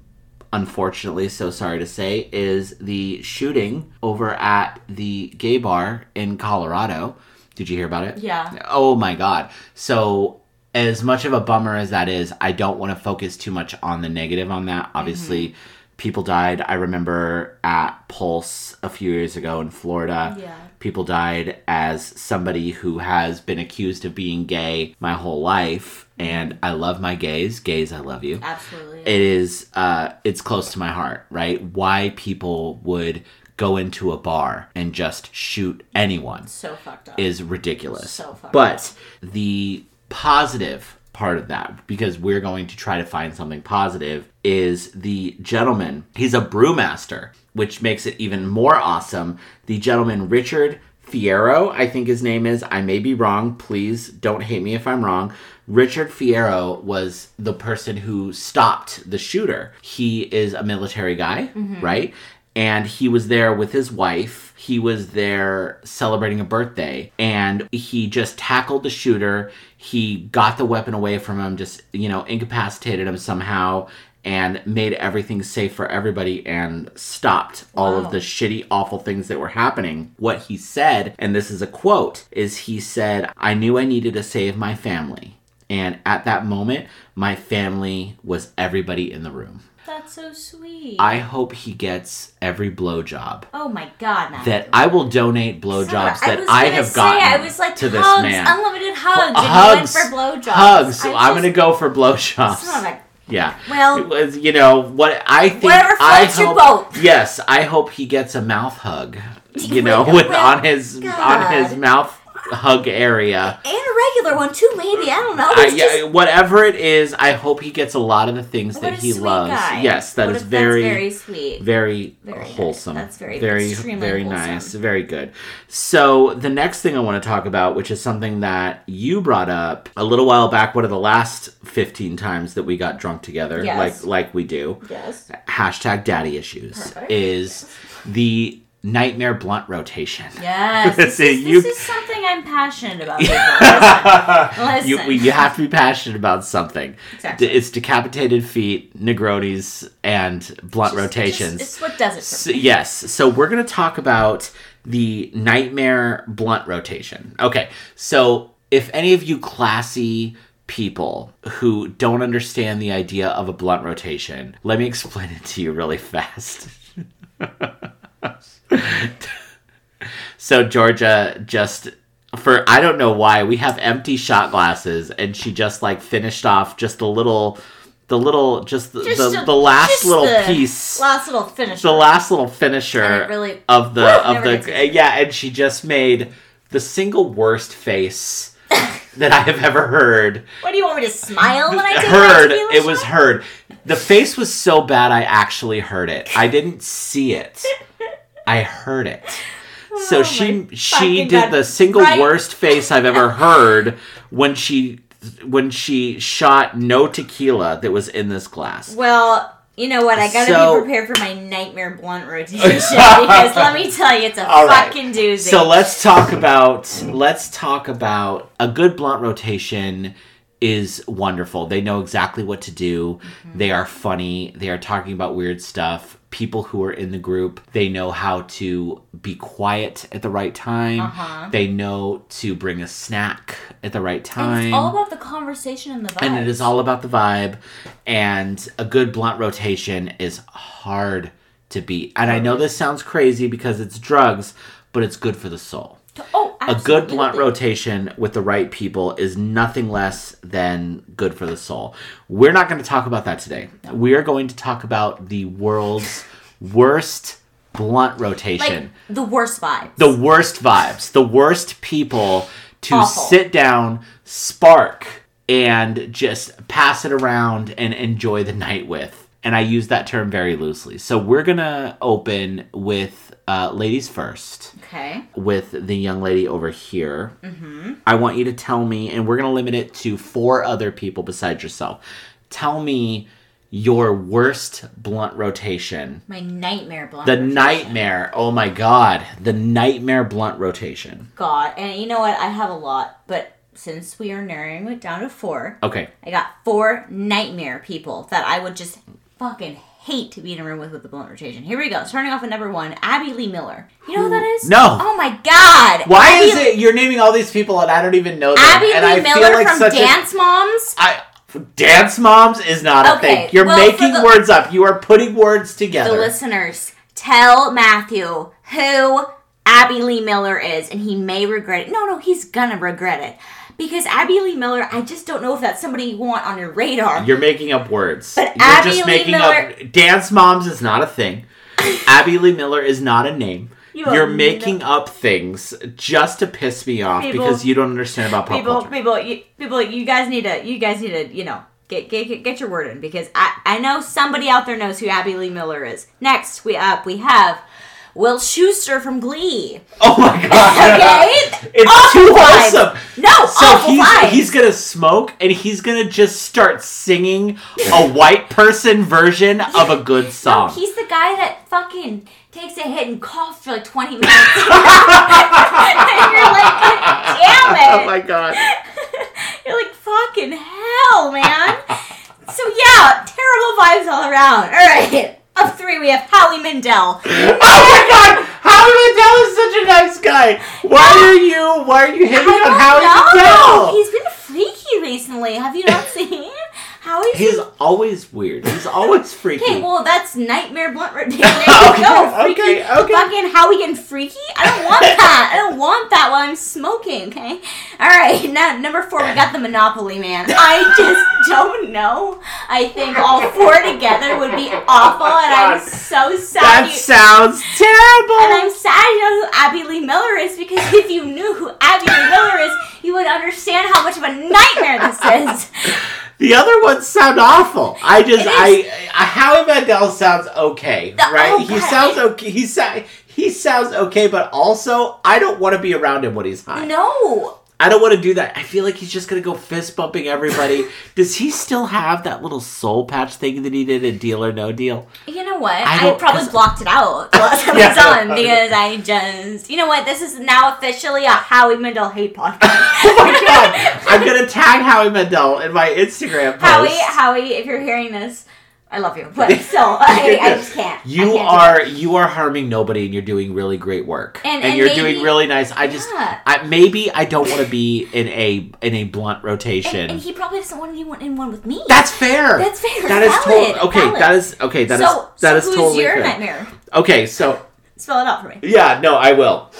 unfortunately so sorry to say, is the shooting over at the gay bar in Colorado. Did you hear about it? Yeah. Oh my god. So as much of a bummer as that is, I don't want to focus too much on the negative on that. Obviously, mm-hmm. people died. I remember at Pulse a few years ago in Florida. Yeah. People died as somebody who has been accused of being gay my whole life. And I love my gays. Gays, I love you Absolutely. it is uh it's close to my heart right why people would go into a bar and just shoot anyone so fucked up. is ridiculous So fucked but the positive part of that because we're going to try to find something positive is the gentleman he's a brewmaster which makes it even more awesome the gentleman richard Fierro, I think his name is. I may be wrong. Please don't hate me if I'm wrong. Richard Fierro was the person who stopped the shooter. He is a military guy, mm-hmm. right? And he was there with his wife. He was there celebrating a birthday. And he just tackled the shooter. He got the weapon away from him, just, you know, incapacitated him somehow and made everything safe for everybody and stopped all Wow. of the shitty, awful things that were happening. What he said, and this is a quote, is he said, I knew I needed to save my family. And at that moment, my family was everybody in the room. That's so sweet. I hope he gets every blowjob. oh my god, Matthew. That I will donate blowjobs that I, have say, gotten I was like to this man. unlimited hugs, and hugs, for blowjobs. hugs. So I'm gonna go for blowjobs. Son of a- Yeah. Well- it was you know what I think. Whatever I floats your boat. Yes, I hope he gets a mouth hug. *laughs* You know, with well, on his on his mouth hug area. and a regular one too, maybe. I don't know. I, yeah, just- whatever it is, I hope he gets a lot of the things what that he loves. guy. Yes, that What is very, that's very sweet. very, Very nice. wholesome. That's very- very, very wholesome. nice. Very good. So the next thing I want to talk about, which is something that you brought up a little while back, one of the last fifteen times that we got drunk together, Yes. like like we do. Yes. Hashtag daddy issues Perfect. is the nightmare blunt rotation. Yes. This, *laughs* is, you- this is something I'm passionate about. *laughs* Listen. You, you have to be passionate about something. Exactly. It's decapitated feet, Negronis, and blunt Just- rotations. It's, just, it's what does it for So- me. yes. So we're going to talk about the nightmare blunt rotation. Okay. So if any of you classy people who don't understand the idea of a blunt rotation, let me *laughs* explain it to you really fast. *laughs* so Georgia just for I don't know why we have empty shot glasses and she just like finished off just a little the little just the, Just the, a- the last little the piece. Last little finish. the last little finisher really- of the of the yeah and she just made the single worst face *laughs* that I have ever heard. What do you want me to smile when I take heard. it was heard. The face was so bad I actually heard it. I didn't see it *laughs* I heard it so Oh she she did God. the single Right. worst face I've ever heard when she when she shot no tequila that was in this glass Well, you know what? I gotta So- be prepared for my nightmare blunt rotation *laughs* because let me tell you, it's a All right. fucking doozy. So let's talk about let's talk about a good blunt rotation is wonderful. They know exactly what to do. Mm-hmm. They are funny. They are talking about weird stuff. People who are in the group, they know how to be quiet at the right time. Uh-huh. They know to bring a snack at the right And time. it's all about the conversation and the vibe. and it is all about the vibe and a good blunt rotation is hard to beat. And I know this sounds crazy because it's drugs, but it's good for the soul Oh, a good blunt rotation with the right people is nothing less than good for the soul. We're not going to talk about that today. We are going to talk about the world's worst blunt rotation. Like the worst vibes. the worst vibes, the worst people to Awful. sit down, spark, and just pass it around and enjoy the night with. And I use that term very loosely. So we're going to open with uh, ladies first okay. with the young lady over here. Mm-hmm. I want you to tell me, and we're going to limit it to four other people besides yourself. Tell me your worst blunt rotation. My nightmare blunt. The rotation. nightmare. Oh my god. The nightmare blunt rotation. God, and you know what? I have a lot, but since we are narrowing it down to four, Okay. I got four nightmare people that I would just fucking hate to be in a room with with the blunt rotation. Here we go. Starting off with number one, Abby Lee Miller. You know who that is? No. Oh my god. Why Abby, is it you're naming all these people and I don't even know them? Abby and Lee I Miller feel like from such a- Dance Moms? I dance moms is not a Okay, thing. You're well, making the- words up. You are putting words together. The listeners, tell Matthew who Abby Lee Miller is, and he may regret it. No, no, he's gonna regret it. Because Abby Lee Miller, I just don't know if that's somebody you want on your radar. You're making up words. But You're Abby just Lee making Miller- up dance moms is not a thing. *laughs* Abby Lee Miller is not a name. You are making up things just to piss me off People- because you don't understand about pop people, culture. people, you, people, you guys need to, you guys need to, you know, get get get your word in because I I know somebody out there knows who Abby Lee Miller is. Next, we up we have Will Schuester from Glee. Oh my *laughs* god! Okay, It's Awful too wholesome. No, So awful he's vibes. he's gonna smoke and he's gonna just start singing a white person version of a good No, song. he's the guy that fucking takes a hit and coughs for like 20 *laughs* minutes. *laughs* and you're like, damn oh it. Oh my god! You're like, fucking hell, man. so, yeah, terrible vibes all around. All right. Up three, we have Howie Mandel. *laughs* Oh my god! Howie Mandel is such a nice guy. Why are you? Why are you hitting I on Howie know. Mandel? He's been freaky recently. Have you not *laughs* seen? Howie's He's always weird. He's always *laughs* freaky. Okay, well that's nightmare blunt. There *laughs* Okay, go, freaky. okay, okay. Fucking Howie getting freaky. I don't want that. I don't want that while I'm smoking. Okay. All right. *laughs* Now number four, we got the Monopoly Man. I just don't know. I think all four together would be oh awful, and I'm so sad. that you- sounds terrible. and I'm sad you know who Abby Lee Miller is because if you knew who Abby Lee Miller is, you would understand how much of a nightmare this is. *laughs* The other ones sound awful. I just, I. I, Howie Mandel sounds okay, The- right? he sounds okay. He sa- he sounds okay, but also I don't want to be around him when he's high. No. I don't want to do that. I feel like he's just gonna go fist bumping everybody. *laughs* Does he still have that little soul patch thing that he did in Deal or No Deal? You know what? I I, don't- blocked it out *laughs* the last time Yeah. I saw him because I just, you know what? This is now officially a Howie Mandel hate podcast. *laughs* Oh my god! I'm gonna tag Howie Mandel in my Instagram post. Howie, Howie, if you're hearing this, I love you, *laughs* but still, I, I just can't. You can't are you are harming nobody, and you're doing really great work, And- and you're maybe- doing really nice. I just, Yeah. I, maybe I don't want to be in a in a blunt rotation. And, and he probably doesn't want anyone in one with me. That's fair. That's fair. That is totally okay. valid. That is okay. That is so, that so is who's totally your fair. nightmare? Okay, so Spell it out for me. yeah, no, I will.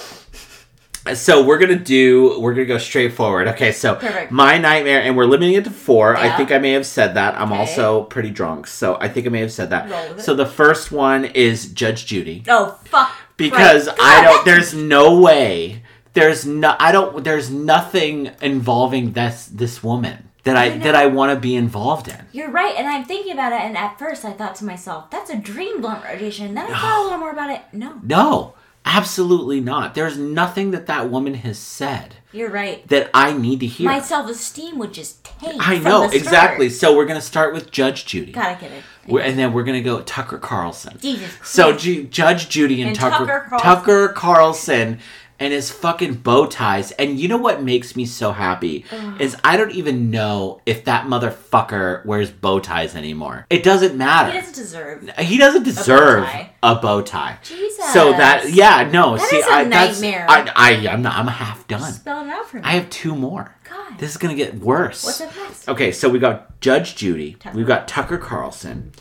So we're gonna do. We're gonna go straight forward. Okay, so Perfect. my nightmare, and we're limiting it to four. I think I may have said that. I'm Okay. also pretty drunk, so I think I may have said that. Roll with it. So the first one is Judge Judy. Oh fuck. because Right. I don't. *laughs* There's no way. There's no. I don't. There's nothing involving this this woman that I, I that I want to be involved in. You're right, and I'm thinking about it, and at first I thought to myself, "That's a dream blunt rotation." Then I thought a little more about it. No, No, absolutely not. There's nothing that that woman has said you're right. that I need to hear. My self esteem would just tank. I know exactly. So we're gonna start with Judge Judy, Gotta get it. We're- and then we're gonna go Tucker Carlson. Jesus. So Christ. Ju- Judge Judy and, And Tucker Tucker Carlson. Tucker Carlson and his fucking bow ties. And you know what makes me so happy is I don't even know if that motherfucker wears bow ties anymore. It doesn't matter. he doesn't deserve. He doesn't deserve tie. a bow tie. Jesus. So that yeah no That see is a I that's nightmare. I, I I'm not I'm half done. Spell it out for me. I have two more. God. This is gonna get worse. What's up next? Okay, so we got Judge Judy. Tucker. We've got Tucker Carlson,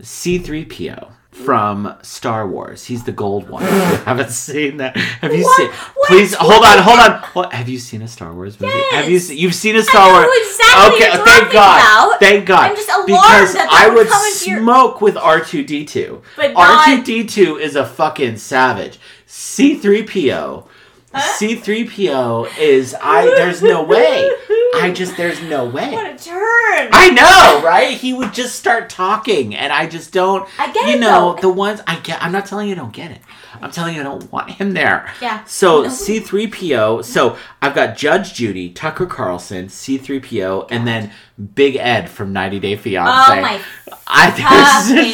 C3PO from Star Wars. He's the gold one. *laughs* You haven't seen that. Have you What? seen? What? Please hold on, hold on. What, have you seen a Star Wars movie? Have you? Yes. se- You've seen a Star Wars? exactly okay, thank God. about. Thank God. I'm just alarmed because that that I would would into your- smoke with R2D2. But R2D2 is a fucking savage. C3PO C3PO is I there's no way. I just there's no way. What a turn! I know, right? He would just start talking and I just don't I get you it, know, though. the ones I get I'm not telling you I don't get it. I'm telling you I don't want him there. Yeah. So C3PO, so I've got Judge Judy, Tucker Carlson, C3PO, and then Big Ed from 90 Day Fiance. Oh my *laughs* I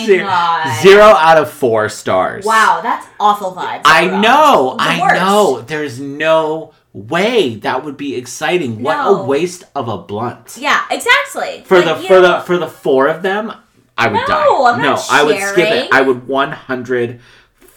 zero, God. zero out of four stars. wow, that's awful vibes. I overall. know, The I worst. know. There's no way that would be exciting. What a waste of a blunt. Yeah, exactly. For Like, the for know, the for the four of them, I would No, die. I'm no, I would skip it. I would 100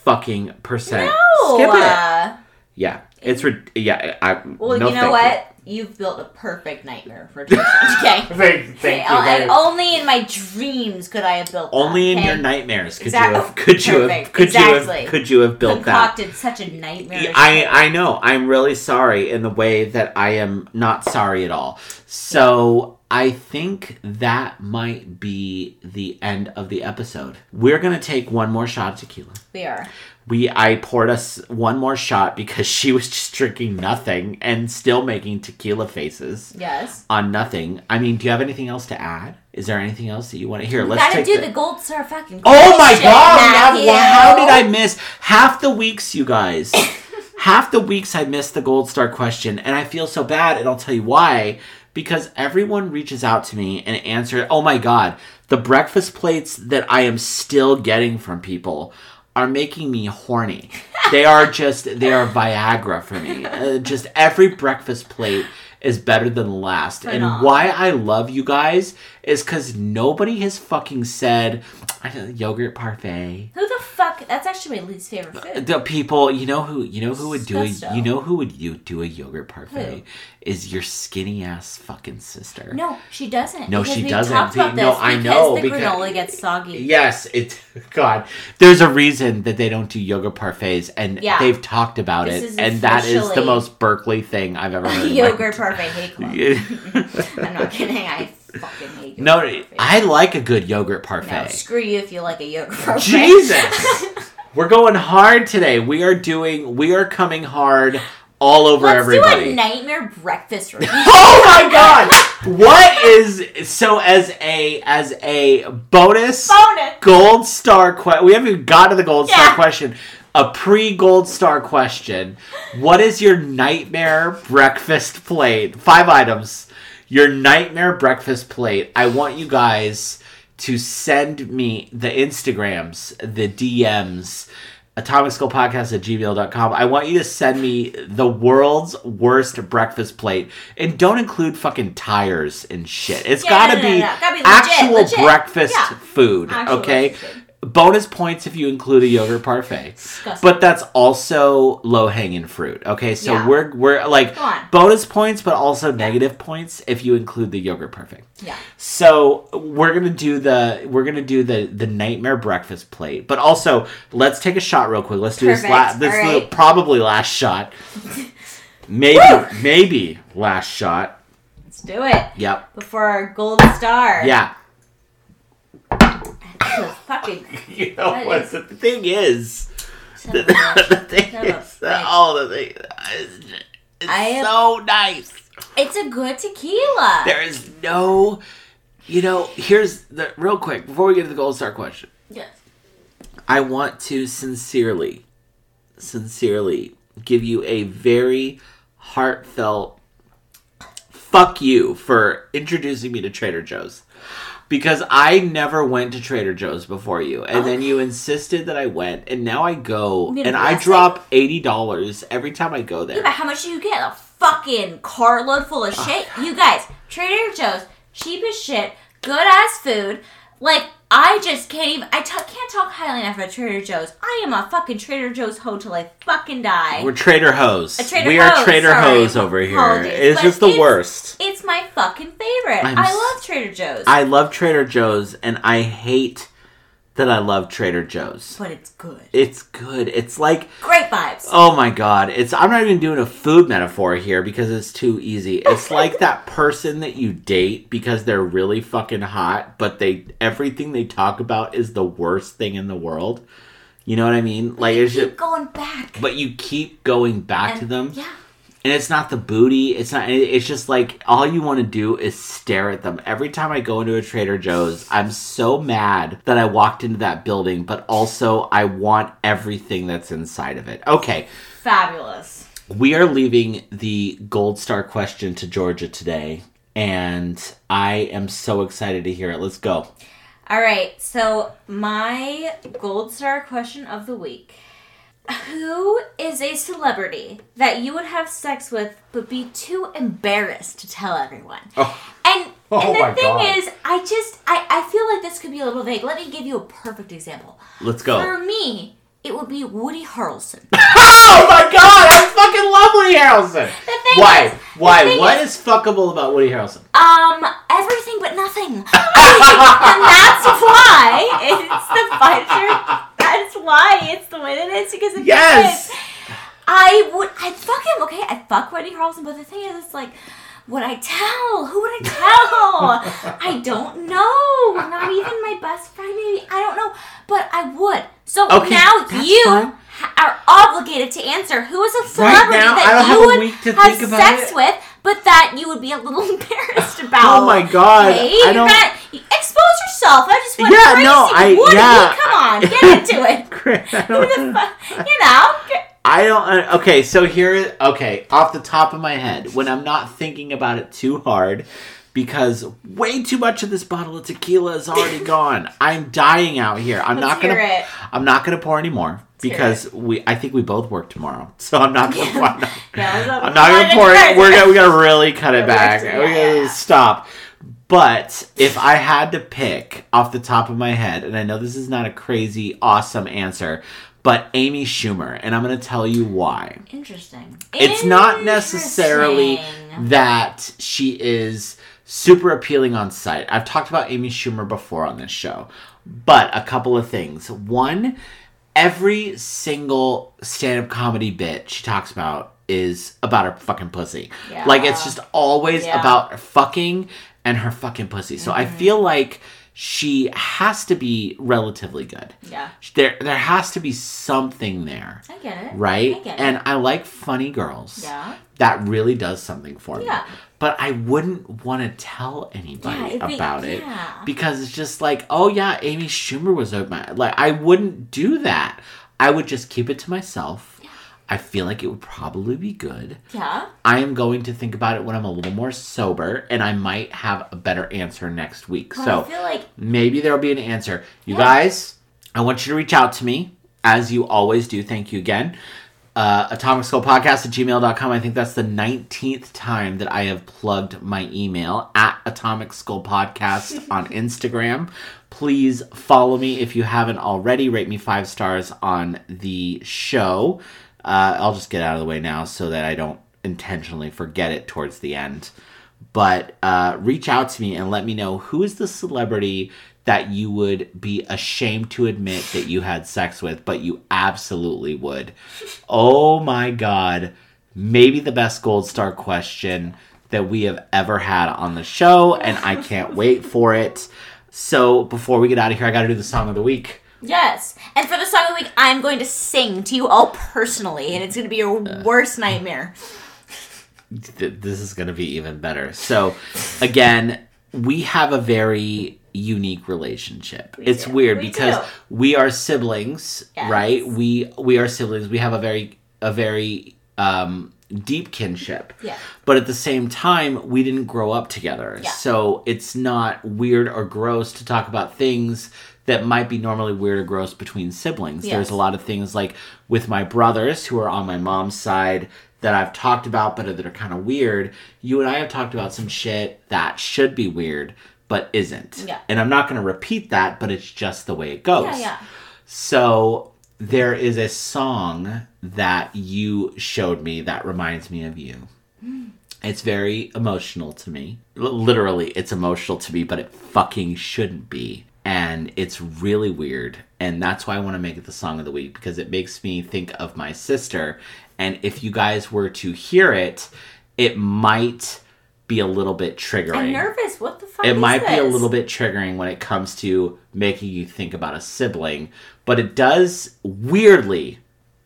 fucking percent no. skip it. uh, Yeah, it's rid- yeah. I well, no you know what? You've built a perfect nightmare for Jason. *laughs* okay. Thank, thank you. and only in my dreams could I have built that. Only in okay? your nightmares could Exact- you have could you have Perfect, could you exactly. have could you have built that. such a nightmare. I I know. I'm really sorry in the way that I am not sorry at all. So I think that might be the end of the episode. We're gonna take one more shot of tequila. we are. We I poured us one more shot because she was just drinking nothing and still making tequila faces Yes. on nothing. I mean, do you have anything else to add? Is there anything else that you want to hear? Let's gotta do the- the, gold star fucking. Oh my god! Matthew. How, how did I miss half the weeks, you guys? *laughs* half the weeks I missed the gold star question, and I feel so bad, and I'll tell you why. Because everyone reaches out to me and answers, Oh my god, the breakfast plates that I am still getting from people are making me horny. *laughs* they are just they are Viagra for me. Uh, just every breakfast plate is better than the last. Right and on. why I love you guys is because nobody has fucking said I don't yogurt parfait. Who the fuck? That's actually my least favorite food. The people, you know who, you know who would do a, you know who would you do a yogurt parfait? Is your skinny ass fucking sister. No, she doesn't. No, because she doesn't. Be- no, I because know, The because- granola gets soggy. Yes, it. *laughs* God, there's a reason that they don't do yogurt parfaits, and Yeah. they've talked about This it, and that is the most Berkeley thing I've ever heard. *laughs* Yogurt parfait hate club. *laughs* I'm not kidding. I fucking hate. no. I like a good yogurt No, parfait. screw you if you like a yogurt parfait. Jesus. *laughs* We're going hard today. We are doing. We are coming hard all over Let's do a nightmare breakfast *laughs* review. oh my *laughs* god! What is so as a as a bonus Bonus. gold star question? We haven't even got to the gold star question. A pre gold star question. What is your nightmare breakfast plate? Five items. Your nightmare breakfast plate. I want you guys to send me the Instagrams, the DMs, atomicskullpodcast at gmail.com. I want you to send me the world's worst breakfast plate. And don't include fucking tires and shit. It's Yeah, gotta, no, no, be no, no. Gotta be legit, actual legit. breakfast Yeah. food. Actual okay? breakfast food. Bonus points if you include a yogurt parfait. But that's also low hanging fruit. Okay, so Yeah. we're we're like bonus points, but also negative points if you include the yogurt parfait. yeah. So we're gonna do the we're gonna do the the nightmare breakfast plate, but also let's take a shot real quick. Let's do this. Perfect. this All is the right. probably last shot. *laughs* Maybe maybe last shot. Let's do it Yep. before our gold star. Yeah. Fucking. *laughs* You know That what is- the thing is. The, *laughs* bitch. Oh, the thing is, oh, the thing, it's, it's am- so nice. It's a good tequila. There is no, you know. Here's the real quick before we get to the gold star question. Yes. I want to sincerely, sincerely give you a very heartfelt fuck you for introducing me to Trader Joe's. Because I never went to Trader Joe's before you, and oh. then you insisted that I went, and now I go, and I drop eighty dollars every time I go Yeah, there. but how much do you get? A fucking carload full of shit. You guys, Trader Joe's, cheap as shit, good ass food. Like I just can't even. I t- can't talk highly enough of Trader Joe's. I am a fucking Trader Joe's hoe till I fucking die. We're Trader Hose. A Trader we are Trader sorry. Hose over here. Apologies, It's but just the it's- worst. it's my fucking favorite. I'm I s- love Trader Joe's, I love Trader Joe's, and I hate that I love Trader Joe's. but it's good. It's good. It's like, Great vibes. oh my god. It's I'm not even doing a food metaphor here because it's too easy. It's *laughs* like that person that you date because they're really fucking hot, but they everything they talk about is the worst thing in the world. You know what I mean? Like it's Keep just, going back. but you keep going back to them. Yeah. And it's not the booty. It's not. It's just like all you want to do is stare at them. Every time I go into a Trader Joe's, I'm so mad that I walked into that building, but also I want everything that's inside of it. Okay, Fabulous. we are leaving the gold star question to Georgia today, and I am so excited to hear it. Let's go. All right. So my gold star question of the week: Who is a celebrity that you would have sex with but be too embarrassed to tell everyone? Oh. And Oh and the thing God. is, I just I, I feel like this could be a little vague. Let me give you a perfect example. Let's go. For me, it would be Woody Harrelson. *laughs* Oh my god, I fucking love Woody Harrelson. The thing Why? is- Why? What is- is fuckable about Woody Harrelson? Um, everything but nothing. and that's why it's the fighter. *laughs* That's why it's the way it is because of Yes. I would. I'd fuck him. Okay, I'd fuck Woody Carlson, But the thing is, it's like, would I tell? Who would I tell? *laughs* I don't know. Not even my best friend. Maybe I don't know. But I would. So Okay, now you are obligated to answer who is a Right celebrity now, I that you would have think about sex it. with, but that you would be a little *laughs* embarrassed about. Oh my God, Okay? I don't- expose yourself. I just went Yeah, crazy. no, I- Would yeah? Come on, get *laughs* into it. *laughs* Chris, I don't- You know. I don't. uh, Okay, so here. Okay, off the top of my head, when I'm not thinking about it too hard, because way too much of this bottle of tequila is already gone. I'm dying out here. I'm Let's not gonna. I'm not gonna pour any because we. I think we both work tomorrow, *laughs* so I'm not gonna. I'm not, Yeah. I'm not gonna pour it. We're gonna. We gotta really cut it back. we We have to, yeah, yeah. stop. But if I had to pick off the top of my head, and I know this is not a crazy, awesome answer, but Amy Schumer, and I'm going to tell you why. Interesting. It's not necessarily that she is super appealing on sight. I've talked about Amy Schumer before on this show, but a couple of things. One, every single stand up comedy bit she talks about is about her fucking pussy. Yeah. Like it's just always Yeah. about fucking and her fucking pussy. So I mm-hmm. feel like she has to be relatively good. Yeah, There there has to be something there. I get it. Right? I get it. And I like funny girls. yeah. That really does something for me. Yeah. But I wouldn't want to tell anybody Yeah, about it yeah. because it's just like, oh yeah, Amy Schumer was ma-" like I wouldn't do that. I would just keep it to myself. I feel like it would probably be good. Yeah. I am going to think about it when I'm a little more sober, and I might have a better answer next week. Well, so I feel like maybe there'll be an answer. You Yeah. guys, I want you to reach out to me as you always do. Thank you again. Uh, Atomic Skull Podcast at gmail.com. I think that's the 19th time that I have plugged my email at Atomic Skull Podcast *laughs* on Instagram. Please follow me if you haven't already. Rate me five stars on the show. Uh, I'll just get out of the way now so that I don't intentionally forget it towards the end but uh, reach out to me and let me know who is the celebrity that you would be ashamed to admit that you had sex with, but you absolutely would. Oh my God. Maybe the best gold star question that we have ever had on the show, and I can't wait for it. So before we get out of here, I got to do the song of the week. yes. And for the song of the week, I'm going to sing to you all personally, and it's going to be your worst nightmare. this is going to be even better. So, again, we have a very unique relationship. it's do. weird We because do. we are siblings, Yes. right? We we are siblings. We have a very a very um deep kinship. Yeah. But at the same time, we didn't grow up together. Yeah. So, it's not weird or gross to talk about things that might be normally weird or gross between siblings. Yes. There's a lot of things like with my brothers who are on my mom's side that I've talked about but that are kind of weird. You and I have talked about some shit that should be weird but isn't. Yeah. And I'm not going to repeat that, but it's just the way it goes. Yeah, yeah. So there is a song that you showed me that reminds me of you. Hmm. It's very emotional to me. L- literally, it's emotional to me, but it fucking shouldn't be. And it's really weird. And that's why I want to make it the song of the week because it makes me think of my sister. And if you guys were to hear it, it might be a little bit triggering. I'm nervous. What the fuck? it might be a little bit triggering when it comes to making you think about a sibling, but it does weirdly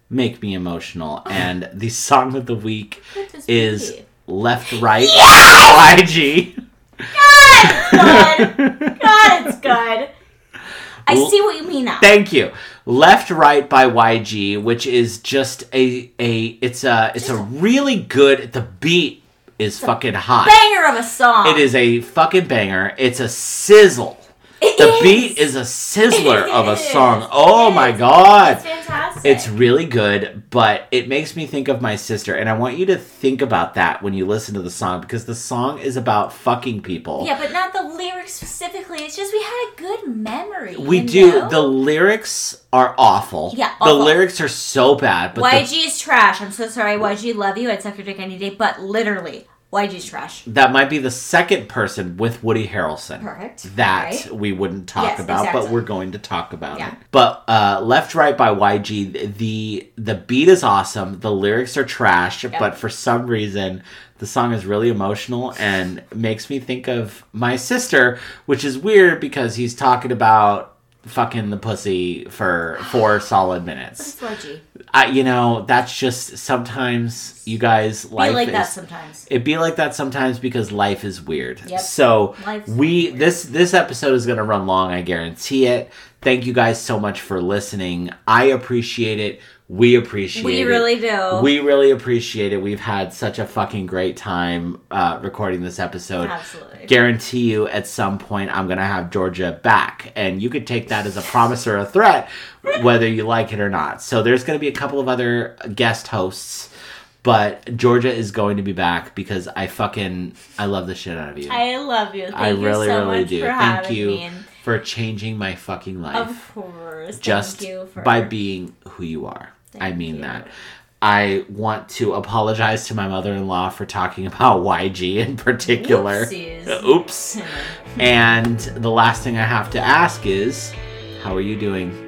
make me emotional. Oh. And the song of the week *laughs* is? Left Right YG. God, good. *laughs* God, it's good. I see what you mean now. Thank you. Left Right by YG, which is just a a it's a it's a really good the beat is fucking hot. Banger of a song. It is a fucking banger. It's a sizzle. It The is. beat is a sizzler of a *laughs* song. is. Oh It my is. god. It's fantastic. It's really good, but it makes me think of my sister, and I want you to think about that when you listen to the song because the song is about fucking people. yeah, but not the lyrics specifically. It's just we had a good memory. We do. know? The lyrics are awful. Yeah, The lyrics are so bad, but the- YG is trash. I'm so sorry, YG. Love you. I'd suck your dick any day. But literally, YG's trash. that might be the second person with Woody Harrelson. Perfect. That Right. we wouldn't talk Yes, about, but we're going to talk about Yeah. it. But uh, Left Right by YG, the the beat is awesome. The lyrics are trash, but for some reason the song is really emotional and makes me think of my sister, which is weird because he's talking about fucking the pussy for four *sighs* solid minutes. I, you know, that's just sometimes you guys Be like is, that sometimes. It'd be like that sometimes because life is weird. Yep. So Life's we weird. this this episode is gonna run long, I guarantee it. Thank you guys so much for listening. I appreciate it. We appreciate We it. really do. We really appreciate it. We've had such a fucking great time uh, recording this episode. Absolutely. Guarantee you, at some point, I'm gonna have Georgia back, and you could take that as a promise or a threat, whether you like it or not. So there's gonna be a couple of other guest hosts, but Georgia is going to be back because I fucking I love the shit out of you. I love you. Thank I really, you so really much do. for Thank having you me. For changing my fucking life of course. just thank you for by being who you are. I mean you. that. I want to apologize to my mother in law for talking about YG in particular. Whoopsies. *laughs* Oops. *laughs* And the last thing I have to ask is how are you doing?